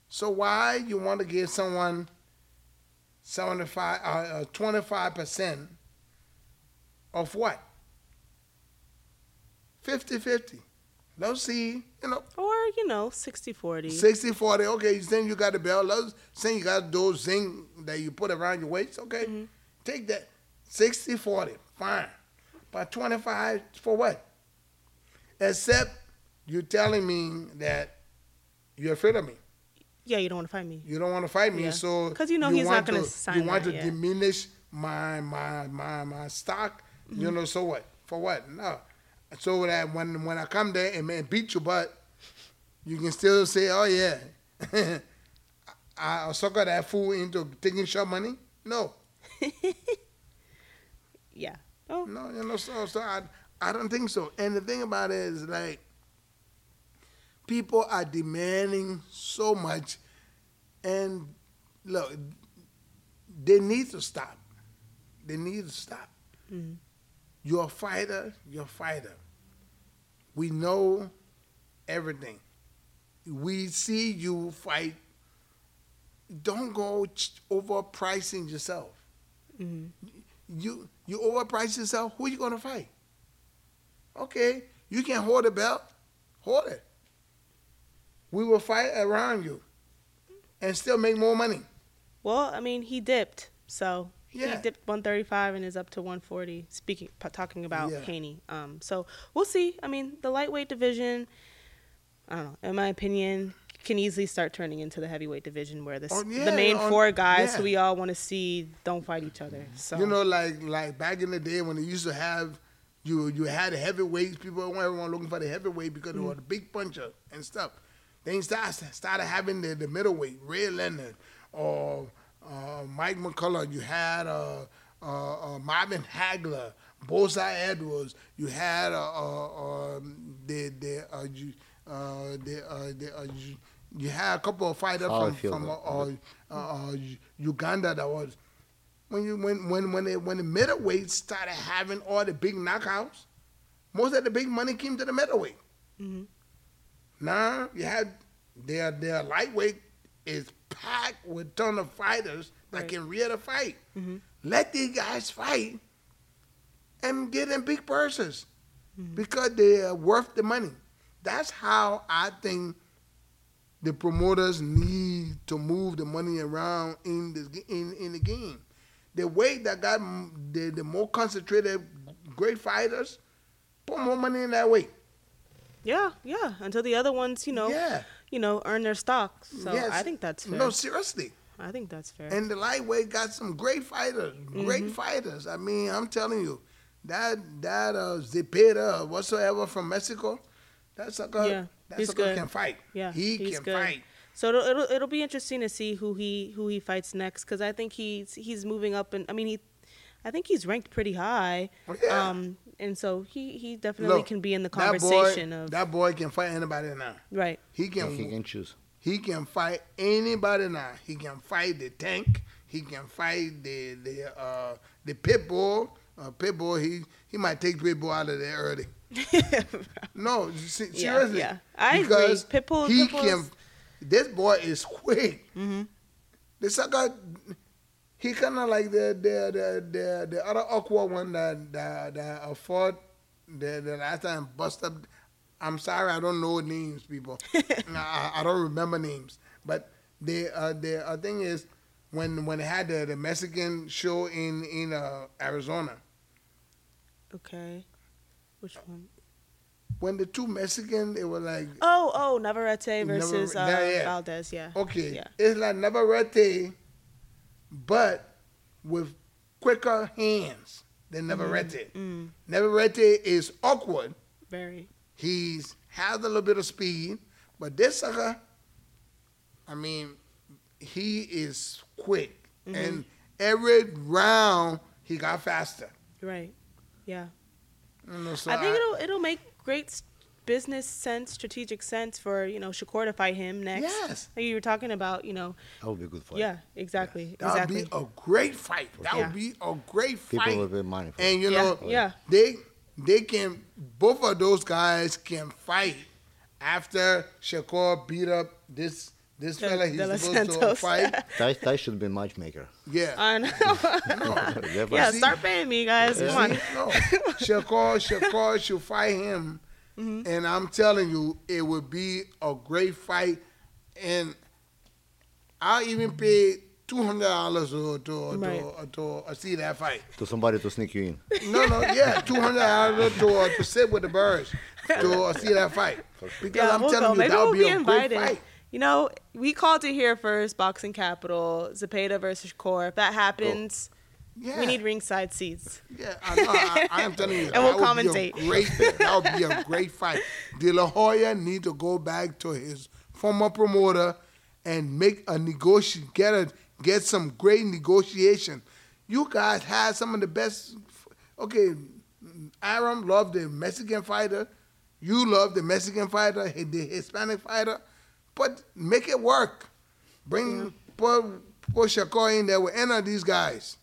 So why you want to give someone 75 uh, uh, 25% of what? 50-50. Let's see, you know, Or, you know, 60-40. 60 40. Okay, you saying you got a belt. Let's say you got those zing that you put around your waist. Okay, take that 60 40. Fine. But 25 for what? Except you're telling me that you're afraid of me. Yeah, you don't want to fight me. You don't want to fight me, Yeah. so 'Cause you know he's not gonna sign You want that, to yeah. diminish my my my my stock. Mm-hmm. You know, so what? For what? No. So that when when I come there and man beat your butt, you can still say, "Oh yeah, [laughs] I, I'll sucker that fool into taking short money." No, [laughs] Yeah. Oh, no, you know. So so I I don't think so. And the thing about it is like people are demanding so much, and look, they need to stop. They need to stop. Mm-hmm. You're a fighter. You're a fighter. We know everything. We see you fight. Don't go ch- overpricing yourself. Mm-hmm. You you overprice yourself. Who you gonna fight? Okay, you can hold a belt. Hold it. We will fight around you, and still make more money. well, I mean, he dipped. So Yeah. he dipped 135 and is up to 140. Speaking, talking about Yeah. Haney. Um, so we'll see. I mean, the lightweight division, I don't know. In my opinion, can easily start turning into the heavyweight division where this, Oh, the main on- four guys yeah. who we all want to see don't fight each other. So You know, like like back in the day when they used to have you you had heavyweights, people everyone looking for the heavyweight because they were the big puncher and stuff. Then started started having the, the middleweight, Ray Leonard or uh, Mike McCullough. You had uh, uh, uh, Marvin Hagler, Bosa Edwards. You had uh, uh, um, the the uh, you, uh, the, uh, the uh, you, you had a couple of fighters How from from uh, uh, uh, Uganda that was when you when when when they, when the middleweights started having all the big knockouts, most of the big money came to the middleweight. Now you had their their lightweight is packed with ton of fighters that Right. can the fight. Let these guys fight and get them big purses because they are worth the money. That's how I think the promoters need to move the money around in the in, in the game. The way that got the, the more concentrated great fighters, put more money in that way. yeah, yeah. Until the other ones, you know, Yeah. you know, earn their stocks. So Yes. I think that's fair. No, seriously. I think that's fair. And the lightweight got some great fighters, great Mm-hmm. fighters. I mean, I'm telling you, that that uh, Zepeda whatsoever from Mexico, that sucker, Yeah, that he's sucker good. can fight. Yeah, he he's can good. fight. So it'll, it'll it'll be interesting to see who he who he fights next because I think he's he's moving up and I mean he, I think he's ranked pretty high. Oh, yeah. Um, and so he he definitely Look, can be in the that boy- conversation of that boy can fight anybody now. right. He can He can choose. He can fight anybody now. He can fight the tank. He can fight the the uh, the pit bull uh, Pitbull, he he might take Pitbull out of there early. [laughs] no, se- Yeah, seriously. yeah. I agree. because Pitbull- he Pitbull can. This boy is quick. Mm-hmm. The sucker, he kind of like the the the the, the other awkward one that that that uh, fought the the last time bust up. I'm sorry, I don't know names, people. [laughs] I, I don't remember names, but the uh, the uh, thing is when when they had the, the Mexican show in in uh, Arizona. Okay. Which one? When the two Mexican, they were like, Oh, oh, Navarrete versus Navar- uh, yeah, yeah. Valdez. Yeah. okay, Yeah. it's like Navarrete, but with quicker hands than Navarrete. Mm, Navarrete is awkward. very. He's has a little bit of speed, but this sucker, I mean, he is quick, Mm-hmm. and every round he got faster. Right. Yeah. You know, so I think it'll it'll make great business sense, strategic sense for you know Shakur to fight him next. Yes. Like you were talking about, you know. That would be a good fight. Yeah. Exactly. that would be a great fight. That Yeah. would be a great fight. People fight. will pay money for and you Yeah, know, yeah. they they can both of those guys can fight after Shakur beat up this this De- fella De he's Los supposed to fight. [laughs] Ty, Ty should be matchmaker. Yeah. I know. [laughs] They're yeah. fine. Start paying me, guys. Come on. See? No, Shakur, Shakur should fight him, Mm-hmm. and I'm telling you, it would be a great fight, and I'll even pay two hundred dollars to to, Right. to, to, to see that fight. To somebody to sneak you in. No, no, yeah, two hundred dollars to uh, to sit with the birds to uh, see that fight. Because Yeah, I'm we'll telling go. you, Maybe that we'll would be, be a invited. great fight. You know, we called it here first, Boxing Capital, Zepeda versus Core. If that happens, Yeah, we need ringside seats. Yeah, I know. I, I am telling you, [laughs] And we'll commentate. Great, that would be a great fight. De La Hoya need to go back to his former promoter and make a negotiation, get a get some great negotiation. You guys had some of the best. Okay, Arum loved the Mexican fighter. You love the Mexican fighter, the Hispanic fighter, but make it work. Bring put put Shakur in there with any of these guys,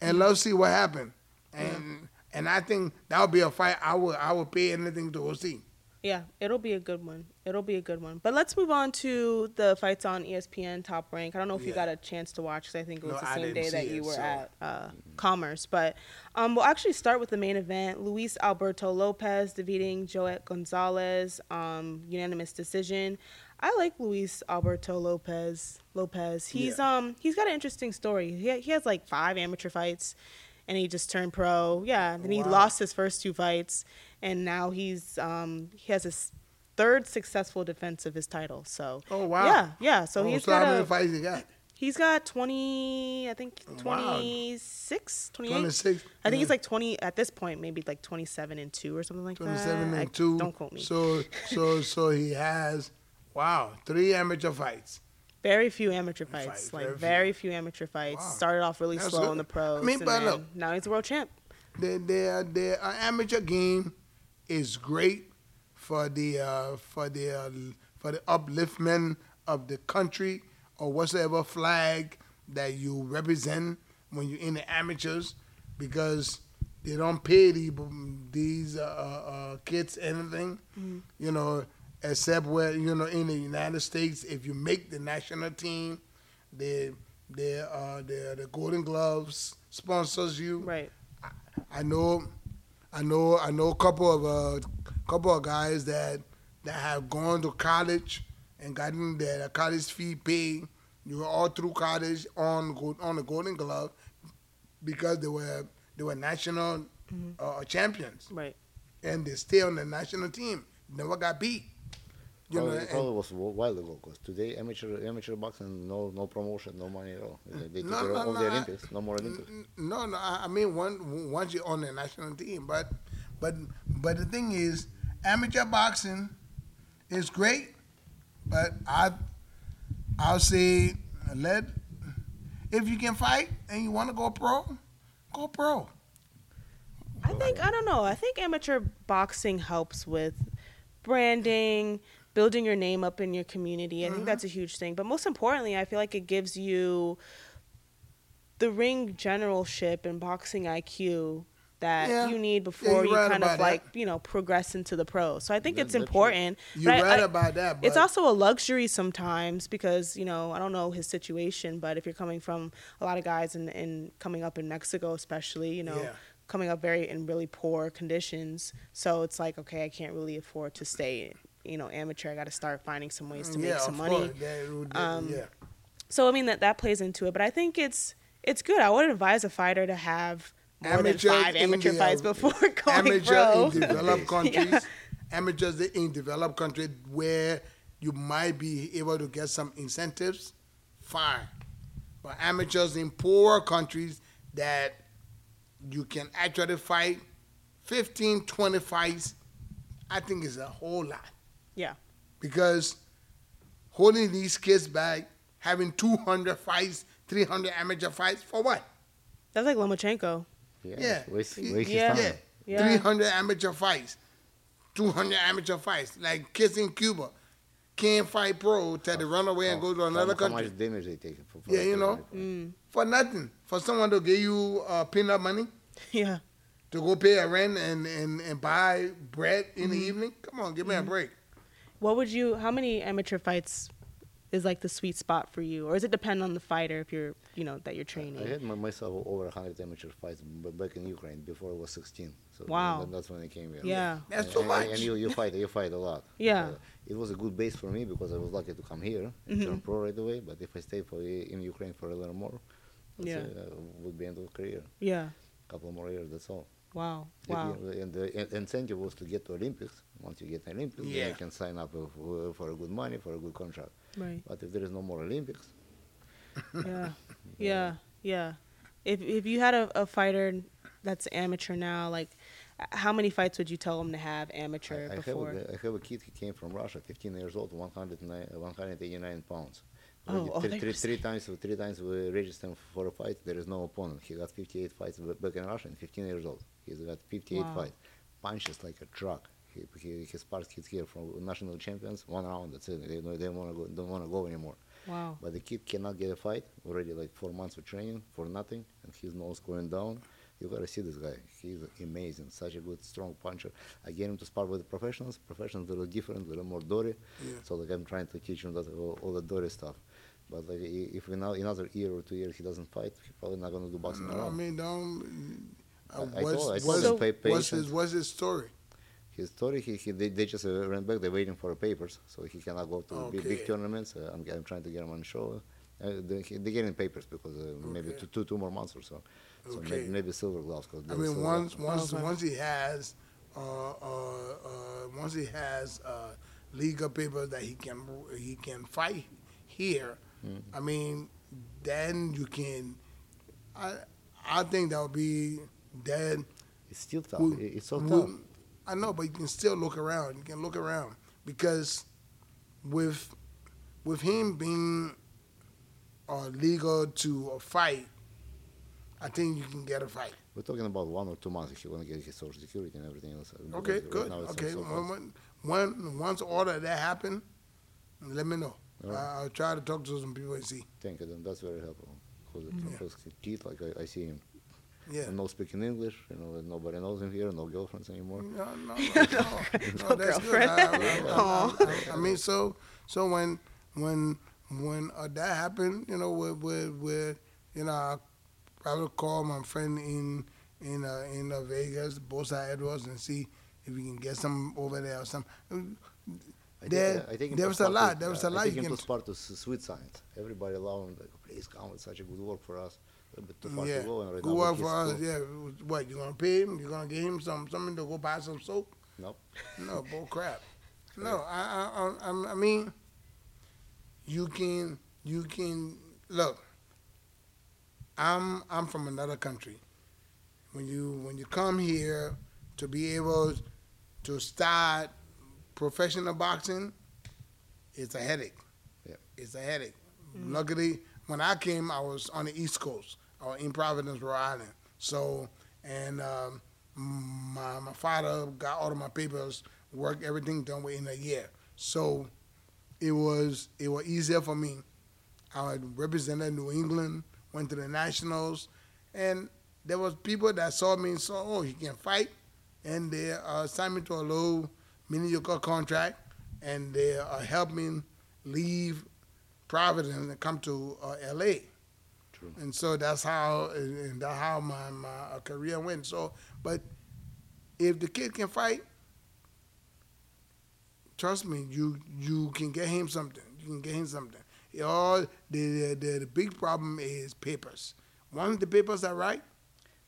and let's see what happens. And and I think that would be a fight I would I would pay anything to go see. Yeah, it'll be a good one. It'll be a good one. But let's move on to the fights on ESPN Top Rank. I don't know if you got a chance to watch because I think it was No, the same day that you it, were so- at uh, Commerce. But um, we'll actually start with the main event: Luis Alberto Lopez defeating Joet Gonzalez, um, unanimous decision. I like Luis Alberto Lopez. Lopez. He's Yeah. um he's got an interesting story. He he has like five amateur fights, and he just turned pro. Yeah, then he lost his first two fights, and now he's um he has his third successful defense of his title. So Oh, wow. yeah, yeah. So Oh, he's so how many a fights he got? he's got twenty, I think Wow. 26, 28. 26, I think yeah. he's like twenty at this point, maybe like twenty seven and two or something like Twenty that. seven I- and two. Don't quote me. So so so he has wow three amateur fights. Very few amateur fights. Fights, like very very few. few, amateur fights. Wow. Started off really That's slow good. in the pros. I mean, and but look. now he's a world champ. The the the uh, amateur game is great for the uh, for the uh, for the upliftment of the country or whatsoever flag that you represent when you're in the amateurs because they don't pay the, these uh, uh, kids anything, you know, except where you know in the United States if you make the national team, the the uh, the the Golden Gloves sponsors you. Right. I know, I know, I know a couple of uh, couple of guys that that have gone to college and gotten their college fee paid. You were all through college on on the Golden Glove because they were they were national uh, champions Right. and they stay on the national team. Never got beat. You know, Probably, and- probably was a while ago because today amateur amateur boxing no no promotion no money at all. They, they took No, it no, off no, the I- Olympics. No more Olympics. No, no. I I mean, one once you're on the national team, but but but the thing is, amateur boxing is great, but I I'll say let if you can fight and you want to go pro, go pro. I think I don't know. I think amateur boxing helps with branding, building your name up in your community. I think Mm-hmm. that's a huge thing. But most importantly, I feel like it gives you the ring generalship and boxing IQ that Yeah. you need before you're you right kind of like that. you know progress into the pros. So I think That- it's important. You're right I- about that. But it's also a luxury sometimes because you know I don't know his situation, but if you're coming from a lot of guys and in, coming up in Mexico, especially, you know, Yeah. coming up very in really poor conditions, so it's like okay, I can't really afford to stay, you know, amateur. I got to start finding some ways to yeah, make some money. that Um, yeah. So I mean that that plays into it, but I think it's it's good. I would advise a fighter to have more Amateurs than five amateur the, fights uh, before [laughs] going amateur pro. in developed [laughs] countries, Yeah. amateurs in developed countries where you might be able to get some incentives, fine. But amateurs in poor countries that you can actually fight 15, 20 fights, I think is a whole lot. Yeah. Because holding these kids back, having 200 fights, 300 amateur fights, for what? That's like Lomachenko. Yeah. Yeah. waste his Yeah. time. Yeah. Yeah. 300 amateur fights, 200 amateur fights. Like kids in Cuba can't fight pro till they run away and go to another how, country. How much damage they take? For, for Yeah, you know. Mm. For nothing. For someone to give you uh, peanut money [laughs] Yeah. to go pay a rent and, and, and buy bread in Mm-hmm. the evening. Come on, give me a break. What would you? How many amateur fights is like the sweet spot for you, or does it depend on the fighter if you're, you know, that you're training? I had myself over 100 amateur fights b- back in Ukraine before I was 16. So Wow. that's when I came here. Yeah. That's And- too and, much. And you, you fight, you fight a lot. [laughs] Yeah. Uh, it was a good base for me because I was lucky to come here and Mm-hmm. turn pro right away. But if I stay for in Ukraine for a little more, that's Yeah. it, uh, would be end of career. Yeah. A couple more years, that's all. Wow. Wow. and the incentive was to get to Olympics. Once you get to Olympics, then you can sign up for, for a good money, for a good contract. Right. But if there is no more Olympics, Yeah. [laughs] Yeah. Yeah. If if you had a, a fighter that's amateur now, like, how many fights would you tell him to have amateur I, I, have before? a, I have a kid. He came from Russia, 15 years old, 109, 189 pounds. Oh, Already oh, three, they three, three times, three times we registered for a fight. There is no opponent. He got 58 fights back in Russia, and 15 years old. He's got 58 Wow. fights. Punches like a truck. He, he, he sparks kids here from national champions. One round, that's it. They, don't- they wanna go, don't want to go anymore. Wow. But the kid cannot get a fight. Already like four months of training for nothing, and his nose going down. You gotta see this guy. He's amazing. Such a good, strong puncher. I get him to spar with the professionals. Professionals a little different, a little more dory. Yeah. So like I'm trying to teach him that all, all the dory stuff. But like i- if in another year or two years he doesn't fight, he's probably not gonna do boxing at No, I mean, don't. Uh, I- I what's, told- I told what's, him pay what's his what's his story? His story, he, he they, they just uh, ran back. They're waiting for papers, so he cannot go to big, Okay. big tournaments. Uh, I'm, I'm trying to get him on the show. Uh, they, he- they're getting papers because uh, maybe Okay. two, two, two more months or so. So Okay. maybe, maybe silver gloves. Cause I mean, once gloves. once Okay. once he has uh, uh, uh, once he has uh, legal papers that he can he can fight here. Mm-hmm. I mean, then you can. I I think that would be then. It's still tough. we- it's so we- tough. I know, but you can still look around. You can look around because with with him being uh, legal to a fight, I think you can get a fight. We're talking about one or two months if you want to get his social security and everything else. Okay, right good. Okay, so when, when, once all of that happen, let me know. Right. I'll try to talk to some people and see. Thank you. Then that's very helpful. Because Yeah. Keith, like I, I see him, Yeah. and no speaking English. You know, nobody knows him here. No girlfriends anymore. No, no, [laughs] no, no, no, that's good. girlfriend. I, I- I- I- I mean, so so when when when uh, that happened, you know, with with, with you know, I probably call my friend in in uh, in uh, Vegas, Bosa Edwards, and see if we can get some over there or something. I There- think, uh, I think there it was a Sparta- lot, there was a I lot think you into can- Sparta sweet science. Everybody allowed him, like, please come. It's such a good work for us. Yeah, go. And right good now work for us. Yeah, what you gonna pay him? You gonna give him some something to go buy some soap? Nope. No, bull [laughs] crap. No, I, I, I, I mean, you can, you can look. I'm, I'm from another country. When you, when you come here to be able to start professional boxing, it's a headache. Yeah. It's a headache. Luckily, when I came, I was on the East Coast, or in Providence, Rhode Island. So, and um, my my father got all of my papers, work everything done within a year. So, it was it was easier for me. I represented New England, went to the nationals, and there was people that saw me and saw, oh, he can fight, and they uh, signed me to a low mediocre contract, and they uh, helped me leave Providence and come to uh, L.A. True. And so that's how and that's how my, my uh, career went. So, but if the kid can fight, trust me, you you can get him something. You can get him something. All the, the the big problem is papers. Once the papers are right,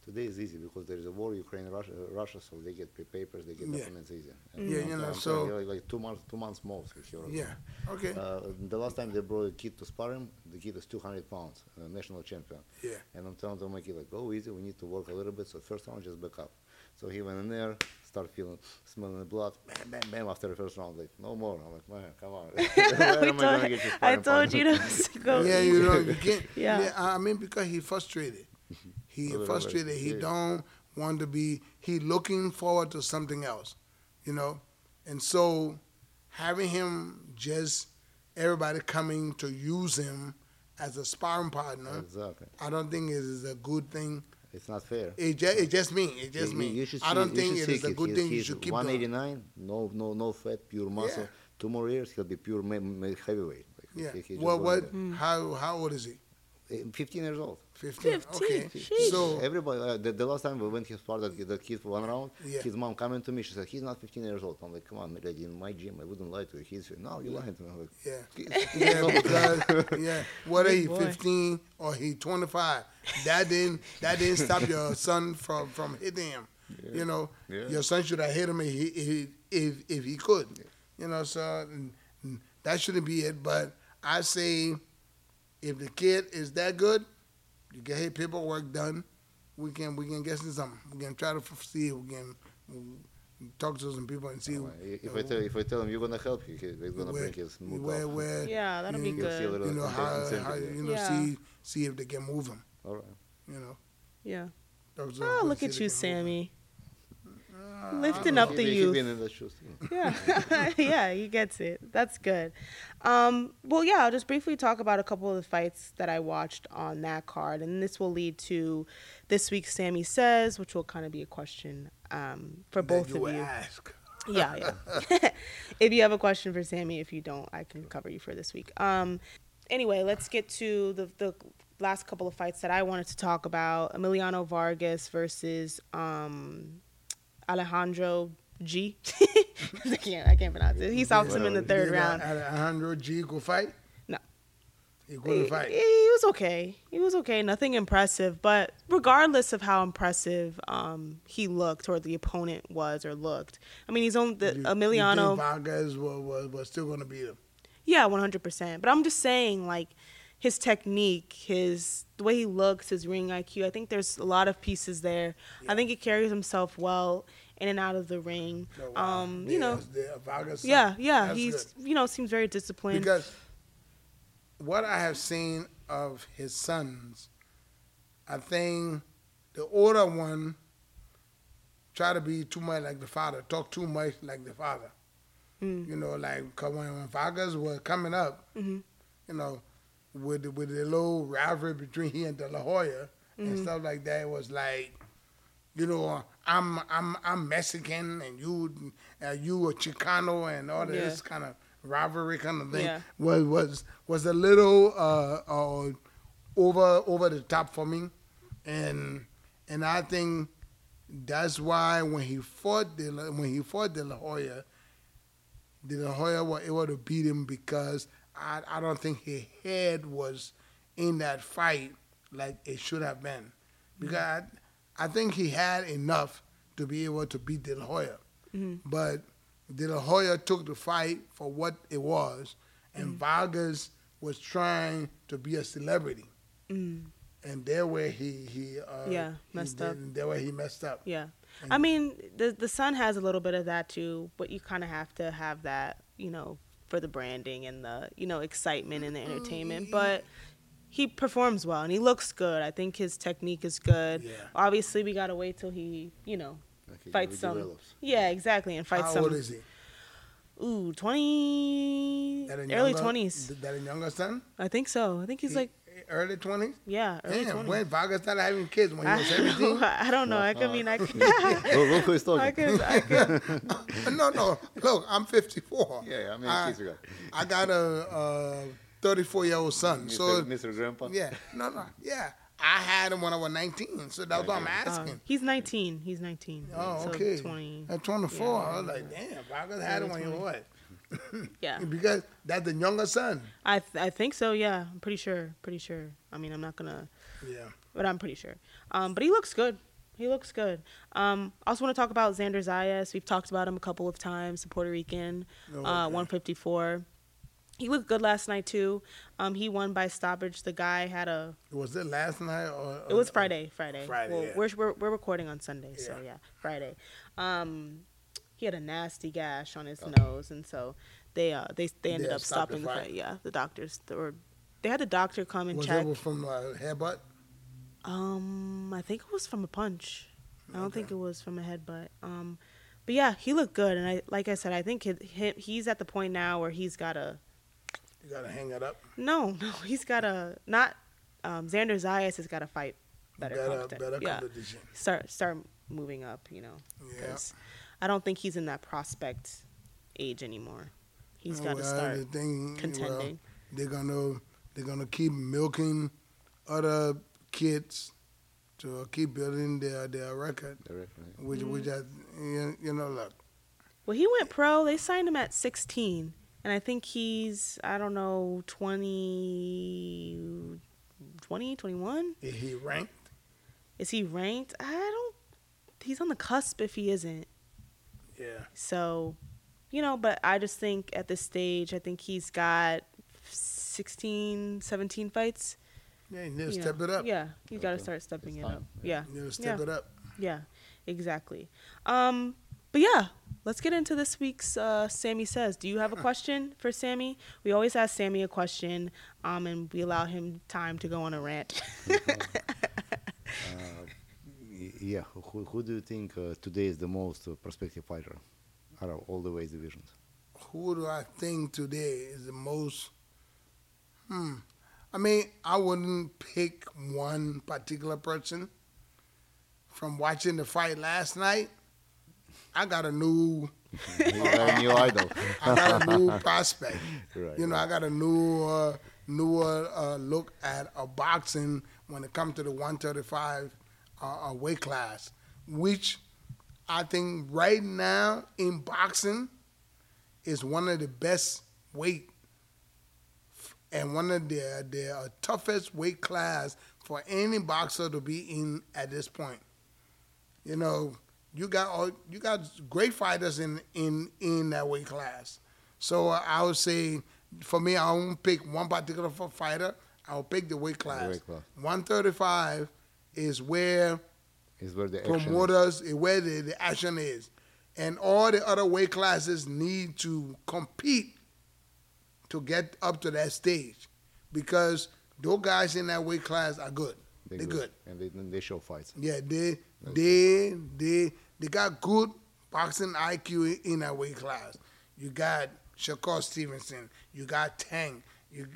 Today is easy because there is a war, Ukraine, Russia, Russia, so they get pa- papers, they get Yeah. documents easier. Yeah, you know, telling so- like, like two months, two months more. If you're yeah, okay, Uh, the last time they brought a kid to spar him, the kid is 200 pounds, uh, national champion. yeah, And I'm telling to my kid, like, go easy, we need to work a little bit. So first round, just back up. So he went in there, start feeling, smelling the blood, bam, bam, bam, after the first round, like, no more. I'm like, man, come on. [laughs] Where We am I told- gonna get you I sparring told you partner? to go. yeah. You know, you can't. [laughs] Yeah. yeah. I mean, because he frustrated. [laughs] He Otherwise, frustrated. He yeah. don't want to be. He looking forward to something else, you know, and so having him just everybody coming to use him as a sparring partner, Exactly. I don't think it is a good thing. It's not fair. It just, it just me. It just You- me. You should I don't you think should it see is a good He's- thing. You should keep doing. 189, no, no, no fat, pure muscle. Yeah. Two more years, he'll be pure ma- ma- heavyweight. Like, Yeah. he- he just What? What? Mm. How? How old is he? Eh, 15 years old. Fifteen. 15, Okay. sheesh. So Everybody, uh, the, the last time we went he sparred that, that kid for one round, Yeah. his mom coming to me, she said, he's not 15 years old. I'm like, come on, lady, in my gym, I wouldn't lie to you. He's, no, you're lying to me. I'm like, yeah. "He's [laughs] 15 Yeah, because yeah, whether Big he 15 or he 25, that didn't that didn't stop your [laughs] son from from hitting him. You know, Yeah. your son should have hit him if he, if if, if he could. You know, so that shouldn't be it. But I say, if the kid is that good, you get his paperwork done. We can we can get some. We can try to see if we can talk to some people and see. Uh, if, I tell, if I tell him you're going to help, he, he's going to where, bring his move where, up. where [laughs] Yeah, that'll be you- You'll see a good. little you know how, incentive how there. you know Yeah. see see if they can move him. All right. You know. Yeah. Talk to them, Oh, look at you, they can move him. Sammy. Uh, Lifting up don't the He- he youth. been in the shoes. Yeah, [laughs] yeah, he gets it. That's good. Um, well, yeah, I'll just briefly talk about a couple of the fights that I watched on that card, and this will lead to this week's Sammy Says, which will kind of be a question um, for both of you. ask. [laughs] Yeah, yeah. [laughs] if you have a question for Sammy, if you don't, I can cover you for this week. Um, anyway, let's get to the the last couple of fights that I wanted to talk about: Emiliano Vargas versus um, Alejandro G. [laughs] I can't I can't pronounce it. He stopped him in the third Did round. Alejandro G go fight? No. He couldn't fight. he was okay. He was okay. Nothing impressive. But regardless of how impressive um, he looked or the opponent was or looked, I mean, he's on the You- Emiliano. You think Vargas was, was, was still going to beat him. Yeah, one hundred percent. But I'm just saying, like his technique, his the way he looks, his ring IQ. I think there's a lot of pieces there. I think he carries himself well in and out of the ring. Oh, wow. Um, Yeah, you know, yeah, yeah. He's good. you know seems very disciplined. Because what I have seen of his sons, I think the older one try to be too much like the father, talk too much like the father. Mm. You know, like 'cause when, when Vargas was coming up, Mhm. you know, with the, with the little rivalry between he and De La Hoya and Mhm. stuff like that, it was like, you know, I'm I'm I'm Mexican and you uh, you a Chicano and all Yeah. this kind of rivalry kind of thing Yeah. was was was a little uh, uh, over over the top for me, and and I think that's why when he fought De La, when he fought De La Hoya, De La Hoya was able to beat him because I I don't think his head was in that fight like it should have been, because I, I think he had enough to be able to beat De La Hoya, Mhm. but De La Hoya took the fight for what it was, and Vargas was trying to be a celebrity, Mm, and there where he he uh, Yeah, he messed up. There where he messed up. yeah, And- I mean the the son has a little bit of that too, but you kind of have to have that, you know, for the branding and the you know excitement and the entertainment. But he performs well and he looks good. I think his technique is good. Yeah. Obviously, we gotta wait till he, you know, Like he fights some. develops. Yeah, exactly, and fights How some. old is he? Ooh, twenty, early younger- twenties. That a younger son? I think so. I think he's He- like early twenties. Yeah, early Damn, 20s. when Vargas started having kids when he was seventeen. I don't know. I could mean I could. Look, look who is talking. I could. I could. [laughs] no, no. Look, I'm 54. Yeah, yeah, how many I, kids you got? I got a, a 34 year old son. Mr. So Mr. Grandpa? yeah, no, no, yeah. I had him when I was 19, so that's what I'm Uh, asking. he's 19. He's 19. oh, so okay. 20. At 24, I was like, damn, Vargas had him when you were what? Yeah. [laughs] Because that's the younger son. I th- I think so. Yeah. I'm pretty sure. Pretty sure. I mean, I'm not gonna, Yeah. but I'm pretty sure. Um, but he looks good. He looks good. Um, I also want to talk about Xander Zayas. We've talked about him a couple of times. The Puerto Rican, Oh, uh, 154. He looked good last night too. Um, he won by stoppage. The guy had a Was it last night or? It was Friday. Friday. Friday, Well, yeah. we're, we're we're recording on Sunday, so Yeah. yeah, Friday. Um, he had a nasty gash on his Oh. nose, and so they uh they they ended Yeah, up stopping the fight. Yeah, the doctors or they had the doctor come and Was check. it from uh, headbutt? Um, I think it was from a punch. I don't think it was from a headbutt. Um, but yeah, he looked good, and I like I said, I think he, he, he's at the point now where he's got to You gotta hang it up. no, [laughs] no, he's got to not. Um, Xander Zayas has got to fight better, Better, competition. better yeah. competition. start start moving up, you know. Yeah. 'cause I don't think he's in that prospect age anymore. He's got to well, start the thing, well, contending. they're gonna they're gonna keep milking other kids to keep building their their record, Directly. which Mm-hmm. which I, you, you know look well, he went pro. They signed him at 16, and I think he's I don't know 20, 20 21. is he ranked? Is he ranked? I don't. He's on the cusp if he isn't. Yeah, So, you know, but I just think at this stage, I think he's got 16, 17 fights. yeah, you need to you step know. it up. Yeah, you got to start stepping It's it time. up. Yeah. you need to step Yeah. it up. Yeah, exactly. Um, but yeah, let's get into this week's uh, Sammy Says. Do you have a question for Sammy? We always ask Sammy a question, um, and we allow him time to go on a rant. Y- [laughs] Yeah, who, who do you think uh, today is the most uh, prospective fighter out of all the weight divisions? Who do I think today is the most? Hmm. I mean, I wouldn't pick one particular person. From watching the fight last night, I got a new [laughs] a new idol. [laughs] I got a new [laughs] prospect. Right, You know, I got a new uh, newer uh, look at uh, boxing when it comes to the 135 uh, uh, weight class, which I think right now in boxing is one of the best weight and one of the the uh, toughest weight class for any boxer to be in at this point. You know, you got all you got great fighters in in in that weight class. So uh, I would say, for me, I won't pick one particular fighter. I'll pick the weight class. weight class. 135 is where Is where the promoters, is where the, the action is. And all the other weight classes need to compete to get up to that stage because those guys in that weight class are good. They're, good. And they, they show fights. Yeah, they they they they got good boxing IQ in that weight class. You got Shakur Stevenson. You got Tank. You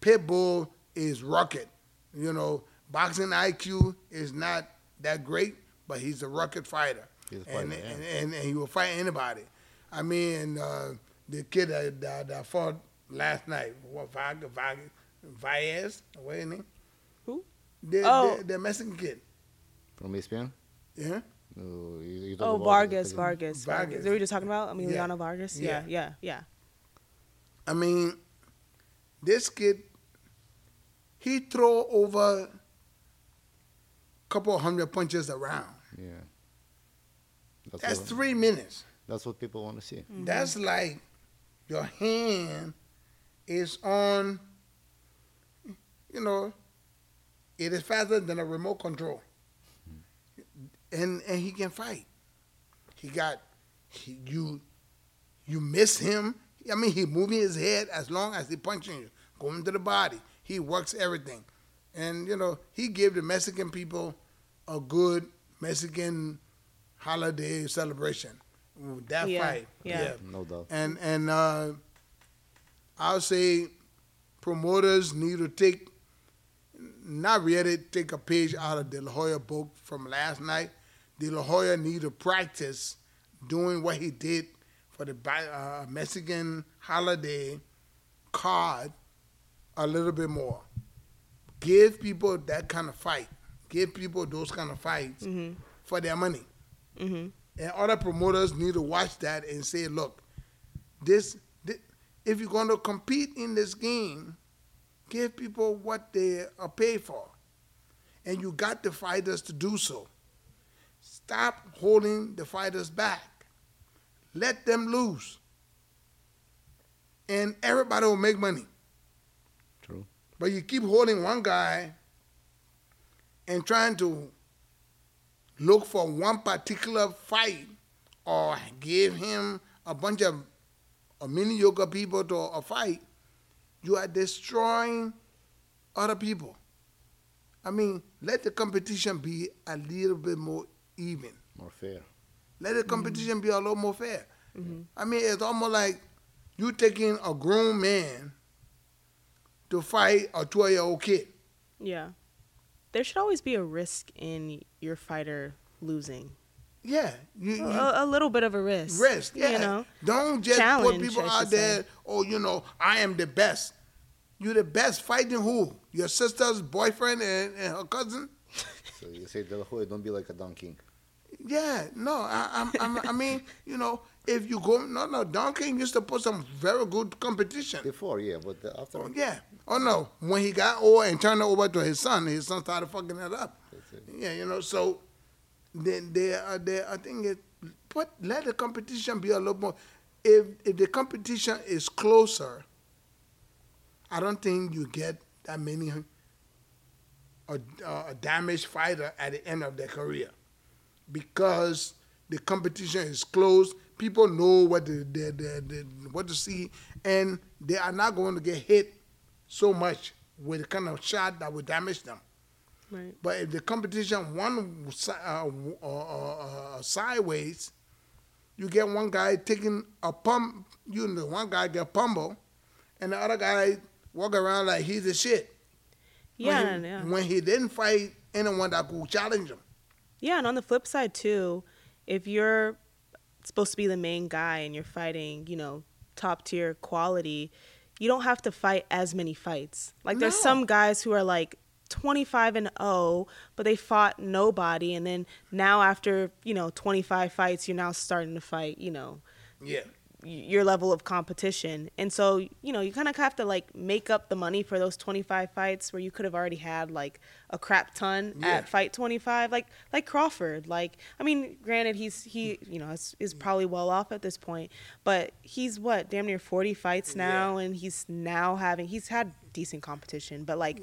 Pitbull is rocket. You know, boxing IQ is not that great, but he's a rocket fighter. He's a fighter, and, and, and and he will fight anybody. I mean, uh, the kid that, that, that fought last night, what Vargas, Vargas, Vaez, what his name? Who? The, Oh. the, the Mexican kid. From ESPN? Yeah. Uh, you, you oh, about Vargas, Vargas, Vargas. Vargas. Is that what you're talking about? Emiliano Yeah. Vargas? Yeah. Yeah, yeah, yeah. I mean, this kid, he throw over a couple of hundred punches around. Yeah. That's, That's what, three minutes. that's what people want to see. Mm-hmm. That's like your hand is on, you know, it is faster than a remote control. And and he can fight. He got he, you you miss him. I mean, he moving his head as long as he punching you, going to the body. He works everything, and you know he gave the Mexican people a good Mexican holiday celebration. That Yeah, fight, yeah. No doubt. and and uh, I'll say promoters need to take not really take a page out of De La Hoya book from last night. De La Hoya need to practice doing what he did for the uh, Mexican holiday card a little bit more. Give people that kind of fight. Give people those kind of fights for their money. Mm-hmm. And other promoters need to watch that and say, look, this, thi- if you're going to compete in this game, give people what they are paid for. And you got the fighters to do so. Stop holding the fighters back. Let them lose. And everybody will make money. True. But you keep holding one guy and trying to look for one particular fight or give him a bunch of a mini yoga people to a fight, you are destroying other people. I mean, let the competition be a little bit more even. More fair. Let the competition be a little more fair. Mm-hmm. I mean, it's almost like you taking a grown man to fight a 12 year old kid. Yeah. There should always be a risk in your fighter losing. Yeah, you, you A, a little bit of a risk. risk. Yeah, You know? don't just put people out there. Oh, you know, I am the best. You the best fighting who? Your sister's boyfriend and, and her cousin? So you say De La Hoya, don't be like a Don King. Yeah, no, I, I'm, I'm, I mean, you know, if you go, no, no, Don King used to put some very good competition. Before, yeah, but after, Oh, yeah. Oh no. When he got old and turned it over to his son, his son started fucking it up. That's it. Yeah, you know. So then they are they I think it put let the competition be a little more. If if the competition is closer, I don't think you get that many a, a damaged fighter at the end of their career because the competition is close. People know what the, the, the, the what to see, and they are not going to get hit so much with the kind of shot that would damage them. Right. But if the competition one uh, uh, uh, uh, sideways, you get one guy taking a pump. You know, one guy get pummeled, and the other guy walk around like he's the shit. Yeah, when he, yeah. When he didn't fight anyone that could challenge him. Yeah, and on the flip side too, if you're supposed to be the main guy and you're fighting, you know, top tier quality, you don't have to fight as many fights. Like there's No. some guys who are like 25 and 0, but they fought nobody and then now after, you know, 25 fights, you're now starting to fight, you know, Yeah. Your level of competition. And so, you know, you kind of have to like make up the money for those 25 fights where you could have already had like a crap ton Yeah. at fight 25 like like Crawford. Like I mean, granted he's he, you know, is, is probably well off at this point, but he's what, damn near 40 fights now and he's now having he's had decent competition, but like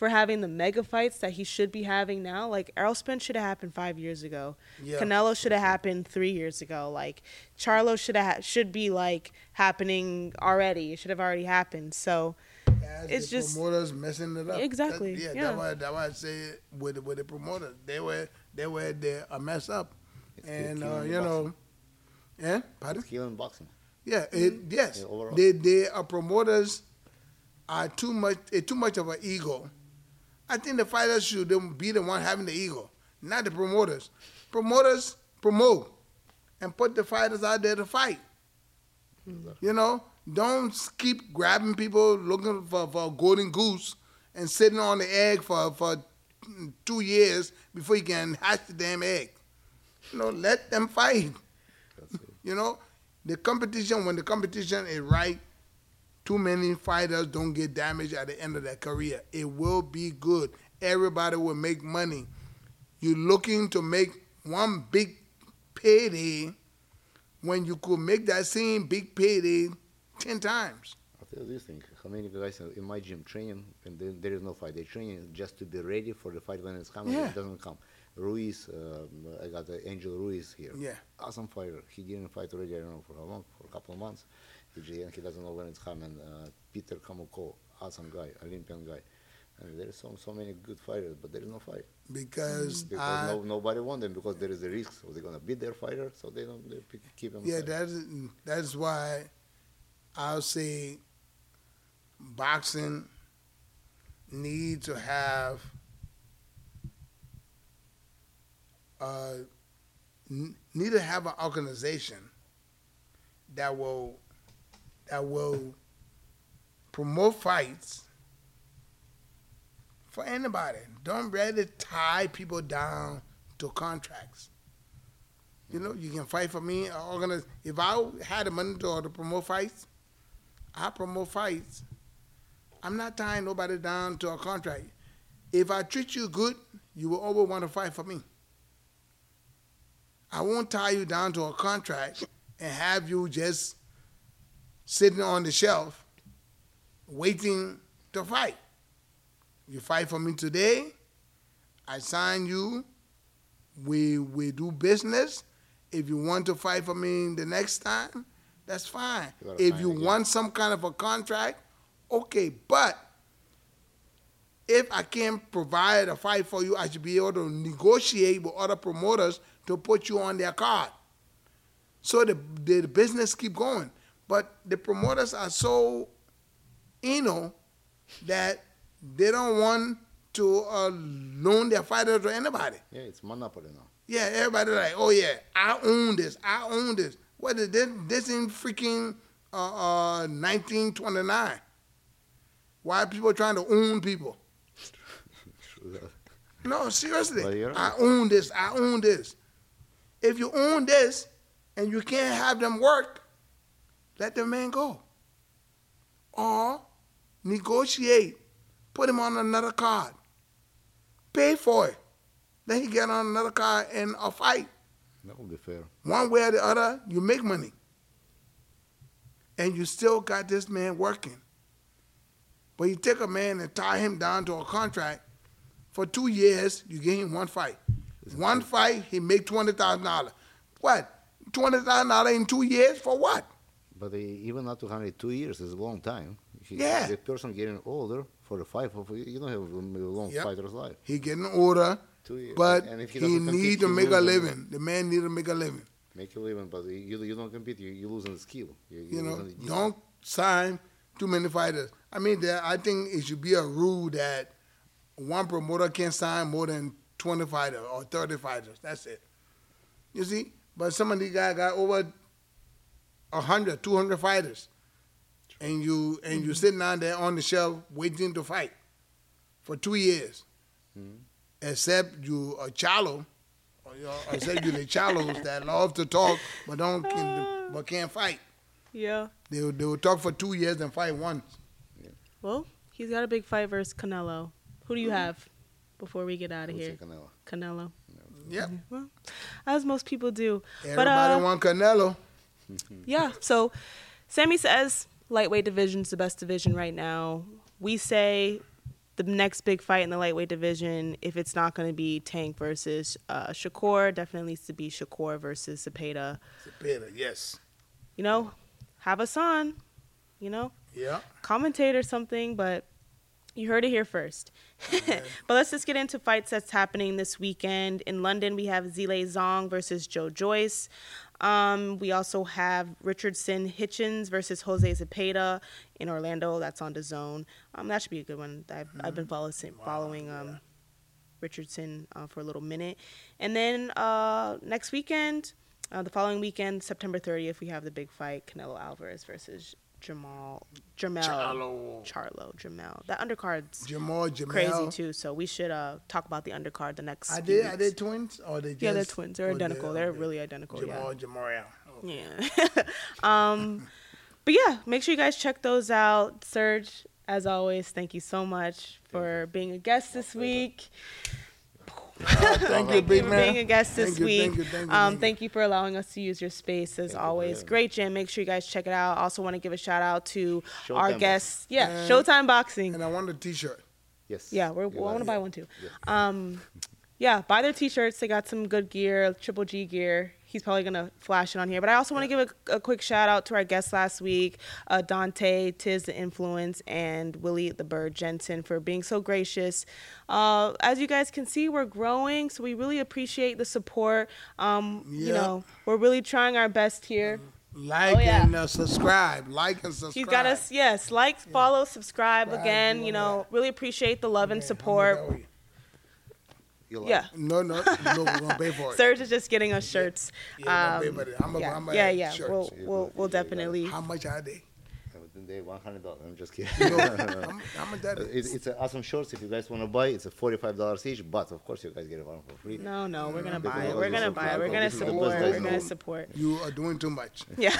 for having the mega fights that he should be having now, like Errol Spence should have happened 5 years ago. Yeah. Canelo should have happened three years ago. Like Charlo should have ha- should be like happening already. It should have already happened. So As It's the just- promoters messing it up. Exactly, That, yeah, yeah. That's why, that's why I say with with the promoters, they were they were they a mess up, It's and uh, killing you know, boxing. yeah, pardon. It's killing boxing. Yeah, it, mm-hmm. yes. Yeah, they they are promoters are too much too much of an ego. I think the fighters should be the one having the ego, not the promoters. Promoters promote and put the fighters out there to fight. You know, don't keep grabbing people looking for, for a golden goose and sitting on the egg for, for two years before you can hatch the damn egg. You know, let them fight. You know, the competition, when the competition is right, too many fighters don't get damaged at the end of their career. It will be good. Everybody will make money. You're looking to make one big payday when you could make that same big payday 10 times. I'll tell you this thing. How many guys in my gym training and then there is no fight. They're training just to be ready for the fight when it's coming. Yeah. It doesn't come. Ruiz, um, I got Angel Ruiz here. Yeah. Awesome fighter. He didn't fight already, I don't know, for how long? For a couple of months. And he doesn't know when it's coming. Uh, Peter Kamoko, awesome guy, Olympian guy. And there is so, so many good fighters, but there is no fight. Because, Because no, nobody want them because there is a risk. So they're going to beat their fighter, so they don't they keep them yeah, that's, that's why I'll say boxing, need to have uh, n- need to have an organization that will that will promote fights for anybody. Don't really tie people down to contracts. You know, you can fight for me. Organize. If I had the money to promote fights, I promote fights. I'm not tying nobody down to a contract. If I treat you good, you will always want to fight for me. I won't tie you down to a contract and have you just sitting on the shelf waiting to fight. You fight for me today, I sign you, we we do business. If you want to fight for me the next time, that's fine. You If you again. want some kind of a contract, okay, but if I can't provide a fight for you, I should be able to negotiate with other promoters to put you on their card. So the, the, the business keep going. But the promoters are so you know that they don't want to uh, loan their fighters to anybody. Yeah, it's monopoly now. Yeah, everybody like, oh yeah, I own this, I own this. What is this? This in freaking uh, uh, 1929. Why are people trying to own people? [laughs] No, seriously. I own this. I own this. If you own this and you can't have them work, let the man go. Or negotiate. Put him on another card. Pay for it. Then he get on another card in a fight. That would be fair. One way or the other, you make money. And you still got this man working. But you take a man and tie him down to a contract for two years, you give him one fight. One fight, he make twenty thousand dollars. What? Twenty thousand dollars in two years for what? But uh, even to 102 years is a long time. If you- Yeah. The person getting older for the fight, of you don't have a long Yep. fighter's life. He getting older, Two years. but And if he, he need to make a living. The man need to make a living. Make a living, but you, you don't compete, you, you losing the skill. You, You know, the don't sign too many fighters. I mean, there, I think it should be a rule that one promoter can't sign more than 20 fighters or 30 fighters. That's it. You see? But some of these guys got over 100, 200 fighters. And you and you sitting down there on the shelf waiting to fight for two years. Except you a Charlo, or you except you the Charlos [laughs] that love to talk but don't can, but can't fight. Yeah. They will, they will talk for two years and fight once. Well, he's got a big fight versus Canelo. Who do you have before we get out of here? Canelo. Canelo. Yep. Well, as most people do. Everybody but uh, want Canelo. Yeah. So, Sammy says lightweight division's the best division right now. We say the next big fight in the lightweight division, if it's not going to be Tank versus uh, Shakur, definitely needs to be Shakur versus Zepeda. Zepeda, yes. You know, have us on. You know, Yeah. commentate or something, but you heard it here first. [laughs] but let's just get into fights that's happening this weekend. In London, we have Zhilei Zhang versus Joe Joyce. Um, we also have Richardson Hitchens versus Jose Zepeda in Orlando. That's on DAZN. Um, that should be a good one. I've, I've been follow, following um, Richardson uh, for a little minute. And then uh, next weekend, uh, the following weekend, September 30th, we have the big fight Canelo Alvarez versus Jamal Jermell Charlo. Charlo Jermell. That undercard's Jamal, Jamal. crazy too. So we should uh, talk about the undercard the next. Are few they, are they twins? Or they just, Yeah, they're twins. They're identical. they- They're really identical. Jamal, Yeah. Jamal. Oh. Yeah. [laughs] um, but yeah, make sure you guys check those out. Serge, as always, thank you so much for being a guest this week. Thank you, Thank big you for man. being a guest this Thank you, week. thank you, thank you, um, thank you. for allowing us to use your space as Thank always. having. Great gym. Make sure you guys check it out. Also want to give a shout out to our Showtime guests. Yeah, And- Showtime Boxing. And I want a T-shirt. Yes. Yeah, we're, we want to buy one too. Yes. Um, yeah, buy their t-shirts. They got some good gear, Triple G gear. He's probably gonna flash it on here. But I also want to give a, a quick shout out to our guests last week, uh, Dante, Tiz the Influence, and Willie the Bird Jensen for being so gracious. Uh, as you guys can see, we're growing, so we really appreciate the support. Um, You know, we're really trying our best here. Like Oh, yeah. and uh, subscribe. Like and subscribe. He's got us, yes. Like, follow, subscribe again. You know, that. really appreciate the love and Yeah, support. How much that You like- Yeah. we- No, no, no. We're gonna pay for it. Serge is just getting us shirts. Yeah, Um, we're gonna pay for it. I'm a, yeah, I'm a yeah, yeah. shirts. We'll, we'll, we'll definitely. How much are they? They one hundred dollars. I'm just kidding. No, how, how much that It, is? it's an awesome shorts. If you guys want to buy, it's a forty-five dollars each. But of course, you guys get it one for free. No, no, we're gonna buy it. We're gonna buy it. We're gonna this is the best support. We're gonna support. You are doing too much. [laughs] Yeah.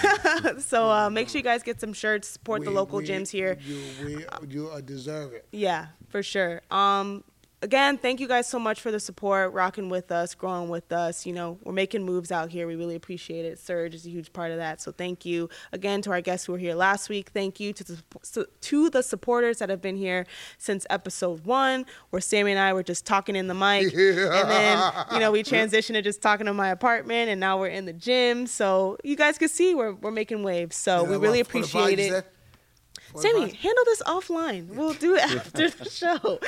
so uh, make sure you guys get some shirts. Support the local we- gyms here. You, we, you uh, deserve it. Yeah, for sure. Um, again, thank you guys so much for the support, rocking with us, growing with us. You know, we're making moves out here. We really appreciate it. Serge is a huge part of that. So thank you again to our guests who were here last week. Thank you to the to the supporters that have been here since episode one, where Sammy and I were just talking in the mic, [laughs] and then you know we transitioned to just talking to my apartment, and now we're in the gym. So you guys can see we're we're making waves. So You we really appreciate it. Said? Sammy, 45? handle this offline. We'll do it after the show.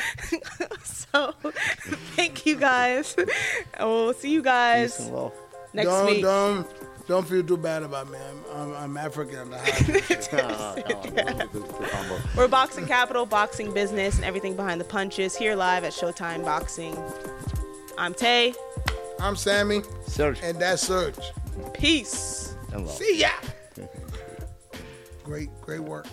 so, thank you guys. We'll see you guys next don't, week. Don't, don't feel too bad about me. I'm, I'm, I'm African. I'm the highest. Ah, come on, don't be too- too humble. We're Boxing Capital, boxing business, and everything behind the punches here live at Showtime Boxing. I'm Tay. I'm Sammy, Serge and that's Serge. Peace. and love. See ya. great, great work.